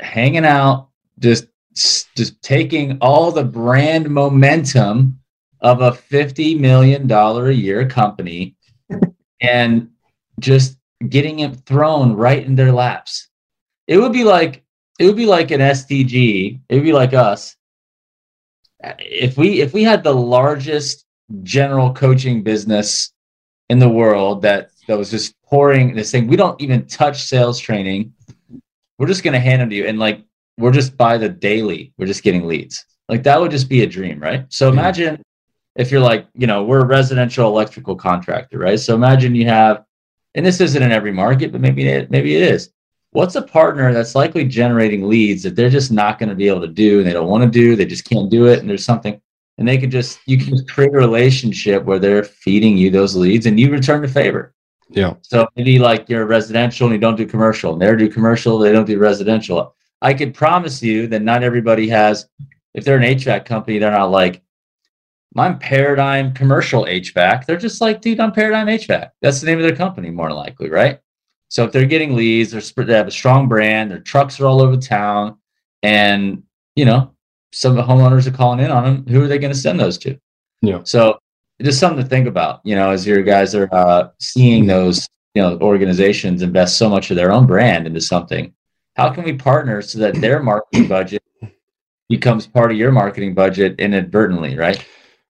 hanging out, just just taking all the brand momentum of a $50 million a year company and just getting it thrown right in their laps. It would be like it would be like an STG. It would be like us. If we if we had the largest general coaching business in the world that that was just pouring this thing, we don't even touch sales training. We're just gonna hand them to you, and like we're just by the daily, we're just getting leads. Like that would just be a dream, right? So imagine if you're like, you know, we're a residential electrical contractor, right? So imagine you have, and this isn't in every market, but maybe it, maybe it is. What's a partner that's likely generating leads that they're just not going to be able to do and they don't want to do, they just can't do it, and there's something, and they can just you can create a relationship where they're feeding you those leads and you return the favor. Yeah. So maybe like you're residential and you don't do commercial, and they do commercial, they don't do residential. I could promise you that not everybody has. If they're an HVAC company, they're not like, I'm Paradigm Commercial HVAC. They're just like, dude, I'm Paradigm HVAC. That's the name of their company, more than likely, right? So if they're getting leads, they're, they have a strong brand, their trucks are all over town, and you know, some of the homeowners are calling in on them. Who are they going to send those to? Yeah. So just something to think about, you know, as your guys are uh, seeing those, you know, organizations invest so much of their own brand into something. How can we partner so that their marketing budget becomes part of your marketing budget inadvertently, right?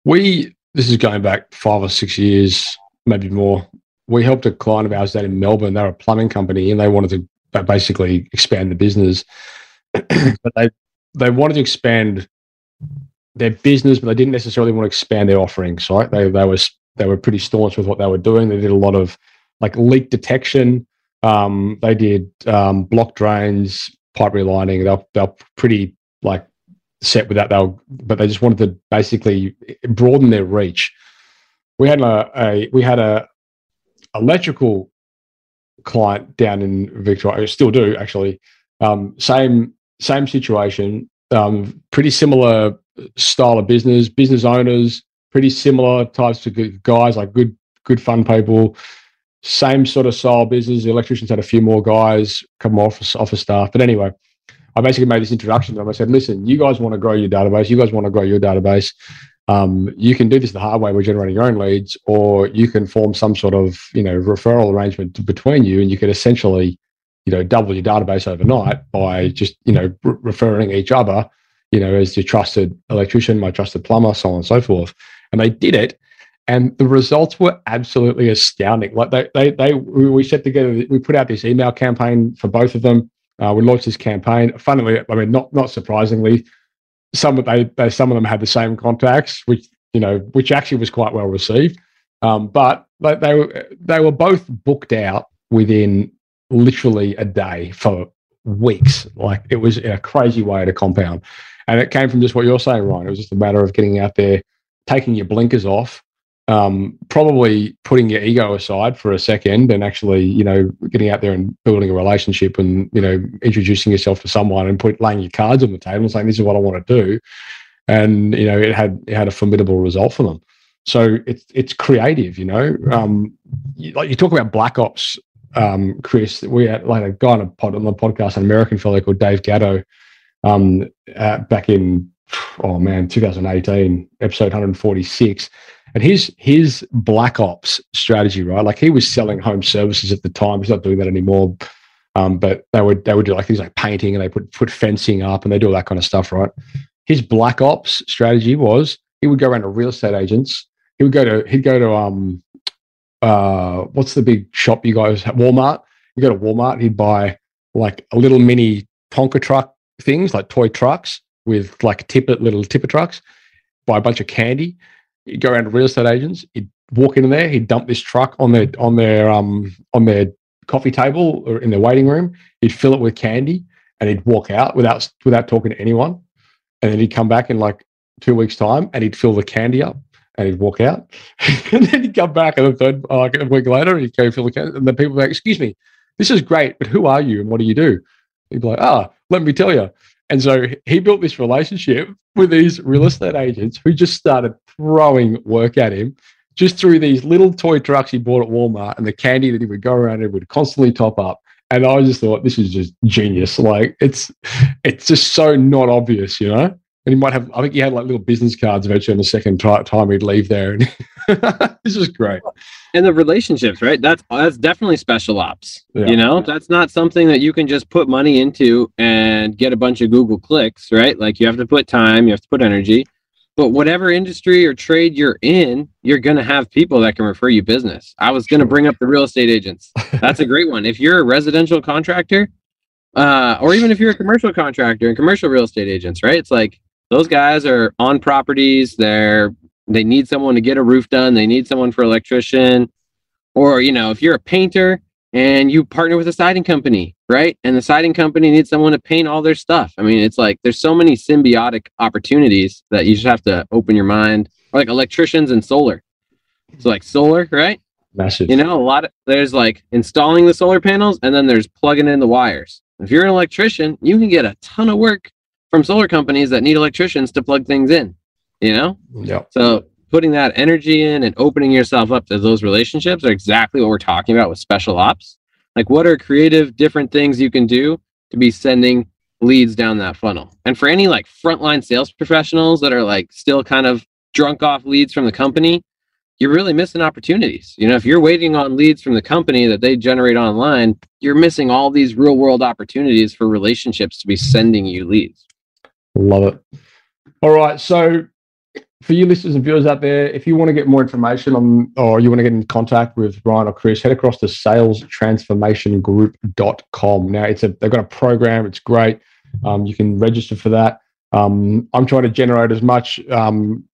We this is going back five or six years, maybe more. We helped a client of ours out in Melbourne. They're a plumbing company, and they wanted to basically expand the business. but they they wanted to expand their business, but they didn't necessarily want to expand their offerings. Right? They they were they were pretty staunch with what they were doing. They did a lot of like leak detection. Um, they did um, block drains, pipe relining. They're they're pretty like set with that. They were, but they just wanted to basically broaden their reach. We had a, a we had a electrical client down in Victoria. Still do actually. Um, same same situation. Um, pretty similar style of business. Business owners, pretty similar types of guys, like good good fun people. Same sort of style of business. The electricians had a few more guys, come off office staff. But anyway, I basically made this introduction to them. I said, listen, you guys want to grow your database. You guys want to grow your database. Um, you can do this the hard way by generating your own leads, or you can form some sort of, you know, referral arrangement between you, and you could essentially, you know, double your database overnight by just, you know, re- referring each other, you know, as your trusted electrician, my trusted plumber, so on and so forth. And they did it, and the results were absolutely astounding. Like they, they, they, we set together, we put out this email campaign for both of them uh, we launched this campaign. Funnily, I mean, not not surprisingly, some of they, they some of them had the same contacts, which you know, which actually was quite well received. Um, but they, they were they were both booked out within literally a day for weeks. Like it was a crazy way to compound, and it came from just what you're saying, Ryan. It was just a matter of getting out there, taking your blinkers off, um, probably putting your ego aside for a second and actually, you know, getting out there and building a relationship and, you know, introducing yourself to someone and put laying your cards on the table and saying, this is what I want to do. And, you know, it had, it had a formidable result for them. So it's, it's creative, you know, um, you, like you talk about black ops, um, Chris, we had like a guy on a pod on the podcast, an American fellow called Dave Gatto, um, uh, back in, oh man, 2018, episode 146 and his his black ops strategy, right? Like he was selling home services at the time. He's not doing that anymore. Um, but they would they would do like things like painting and they put put fencing up and they do all that kind of stuff, right? His black ops strategy was he would go around to real estate agents. He would go to he'd go to um uh what's the big shop you guys have? Walmart. You go to Walmart, he'd buy like a little mini Tonka truck things, like toy trucks with like tipper little tipper trucks, buy a bunch of candy he'd go around to real estate agents. He'd walk in there. He'd dump this truck on their on their um on their coffee table or in their waiting room. He'd fill it with candy and he'd walk out without without talking to anyone. And then he'd come back in like two weeks' time and he'd fill the candy up and he'd walk out. and then he'd come back and the third uh, like a week later and he'd go fill the candy. And the people would be like, excuse me, this is great, but who are you and what do you do? He'd be like, ah, let me tell you. And so he built this relationship with these real estate agents who just started throwing work at him just through these little toy trucks he bought at Walmart and the candy that he would go around and would constantly top up. And I just thought this is just genius. Like it's it's just so not obvious, you know. And he might have, I think he had like little business cards eventually on the second t- time he'd leave there. And this is great. And the relationships, right? That's that's definitely special ops. Yeah. You know, that's not something that you can just put money into and get a bunch of Google clicks, right? Like you have to put time, you have to put energy. But whatever industry or trade you're in, you're going to have people that can refer you business. I was going to Sure. bring up the real estate agents. That's a great one. If you're a residential contractor, uh, or even if you're a commercial contractor and commercial real estate agents, right? It's like those guys are on properties. They're they need someone to get a roof done. They need someone for electrician, or you know, if you're a painter and you partner with a siding company, right? And the siding company needs someone to paint all their stuff. I mean, it's like there's so many symbiotic opportunities that you just have to open your mind. Or like electricians and solar. So like solar, right? Massive. You know, a lot of there's like installing the solar panels and then there's plugging in the wires. If you're an electrician, you can get a ton of work from solar companies that need electricians to plug things in. You know? yeah. So putting that energy in and opening yourself up to those relationships are exactly what we're talking about with special ops. Like what are creative different things you can do to be sending leads down that funnel? And for any like frontline sales professionals that are like still kind of drunk off leads from the company, you're really missing opportunities. You know, if you're waiting on leads from the company that they generate online, you're missing all these real world opportunities for relationships to be sending you leads. Love it. All right. So, for you listeners and viewers out there, if you want to get more information on or you want to get in contact with Ryan or Chris, head across to salestransformationgroup.com. Now, it's a they've got a program. It's great. Um, you can register for that. Um, I'm trying to generate as much um,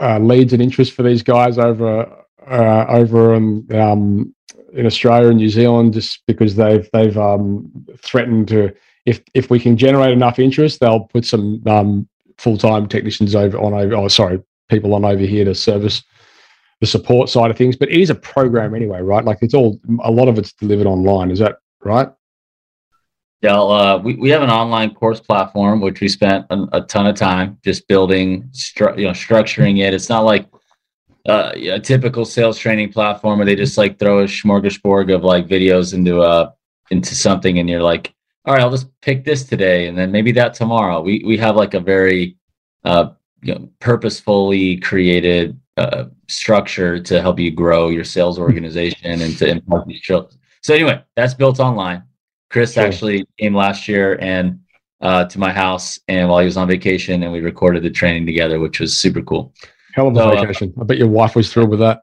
uh, leads and interest for these guys over uh, over in, um, in Australia and New Zealand, just because they've they've um, threatened to if if we can generate enough interest, they'll put some um, full time technicians over on over. Oh, sorry, people on over here to service the support side of things. But it is a program anyway, right? Like it's all a lot of it's delivered online. Is that right? Yeah, uh, we, we have an online course platform which we spent a, a ton of time just building, stru- you know, structuring it. It's not like uh, a typical sales training platform where they just like throw a smorgasbord of like videos into a into something, and you're like, all right, I'll just pick this today, and then maybe that tomorrow. We we have like a very uh, you know, purposefully created uh, structure to help you grow your sales organization and to impact these shows. So anyway, that's built online. Chris Sure. actually came last year and uh, to my house, and while he was on vacation, and we recorded the training together, which was super cool. Hell of a So, uh, vacation. I bet your wife was thrilled with that.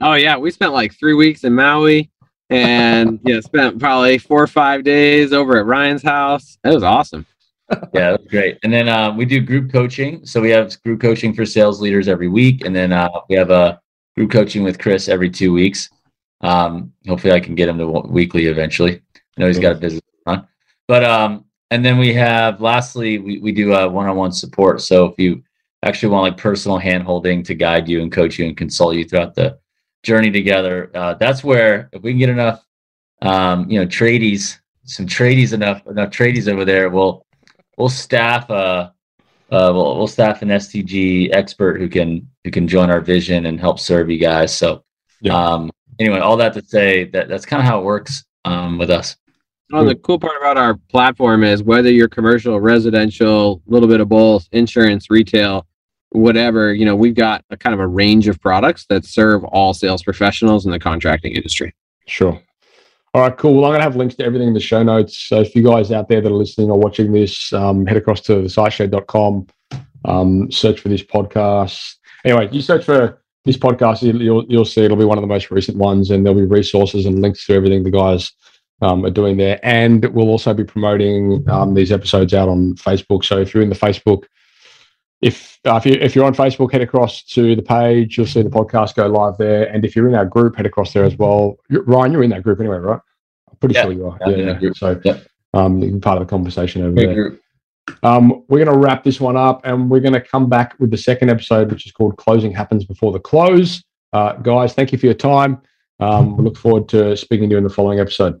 Oh yeah, we spent like three weeks in Maui, and yeah, spent probably four or five days over at Ryan's house. It was awesome. Yeah, that was great. And then uh, we do group coaching. So we have group coaching for sales leaders every week, and then uh, we have a group coaching with Chris every two weeks. Um, hopefully, I can get him to weekly eventually. I know he's got a business on, but um, and then we have lastly we we do uh, one-on-one support. So if you actually want like personal hand holding to guide you and coach you and consult you throughout the journey together, uh, that's where if we can get enough, um, you know, tradies, some tradies enough enough tradies over there, we'll we'll staff a uh we'll, we'll staff an STG expert who can who can join our vision and help serve you guys. So Yeah. um anyway, all that to say that that's kind of how it works um with us. Oh, the cool part about our platform is whether you're commercial, residential, a little bit of both, insurance, retail, whatever, you know, we've got a kind of a range of products that serve all sales professionals in the contracting industry. Sure. All right, cool. Well, I'm going to have links to everything in the show notes. So if you guys out there that are listening or watching this, um, head across to siteshed.com, um, search for this podcast. Anyway, you search for this podcast, you'll, you'll, you'll see it'll be one of the most recent ones, and there'll be resources and links to everything the guys um, are doing there. And we'll also be promoting um, these episodes out on Facebook. So if you're in the Facebook if uh, if, you, if you're on Facebook, head across to the page. You'll see the podcast go live there. And if you're in our group, head across there as well. Ryan, you're in that group anyway, right? I'm pretty Yeah. sure you are. Yeah, Yeah, I'm in yeah. So Yeah. um, you're part of the conversation over there. group. Um, we're going to wrap this one up and we're going to come back with the second episode, which is called Closing Happens Before the Close. Uh, guys, thank you for your time. Um, we look forward to speaking to you in the following episode.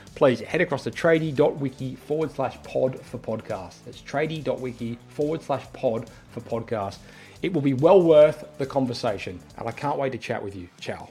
please head across to tradie.wiki forward slash pod for podcast. That's tradie.wiki forward slash pod for podcast. It will be well worth the conversation, and I can't wait to chat with you. Ciao.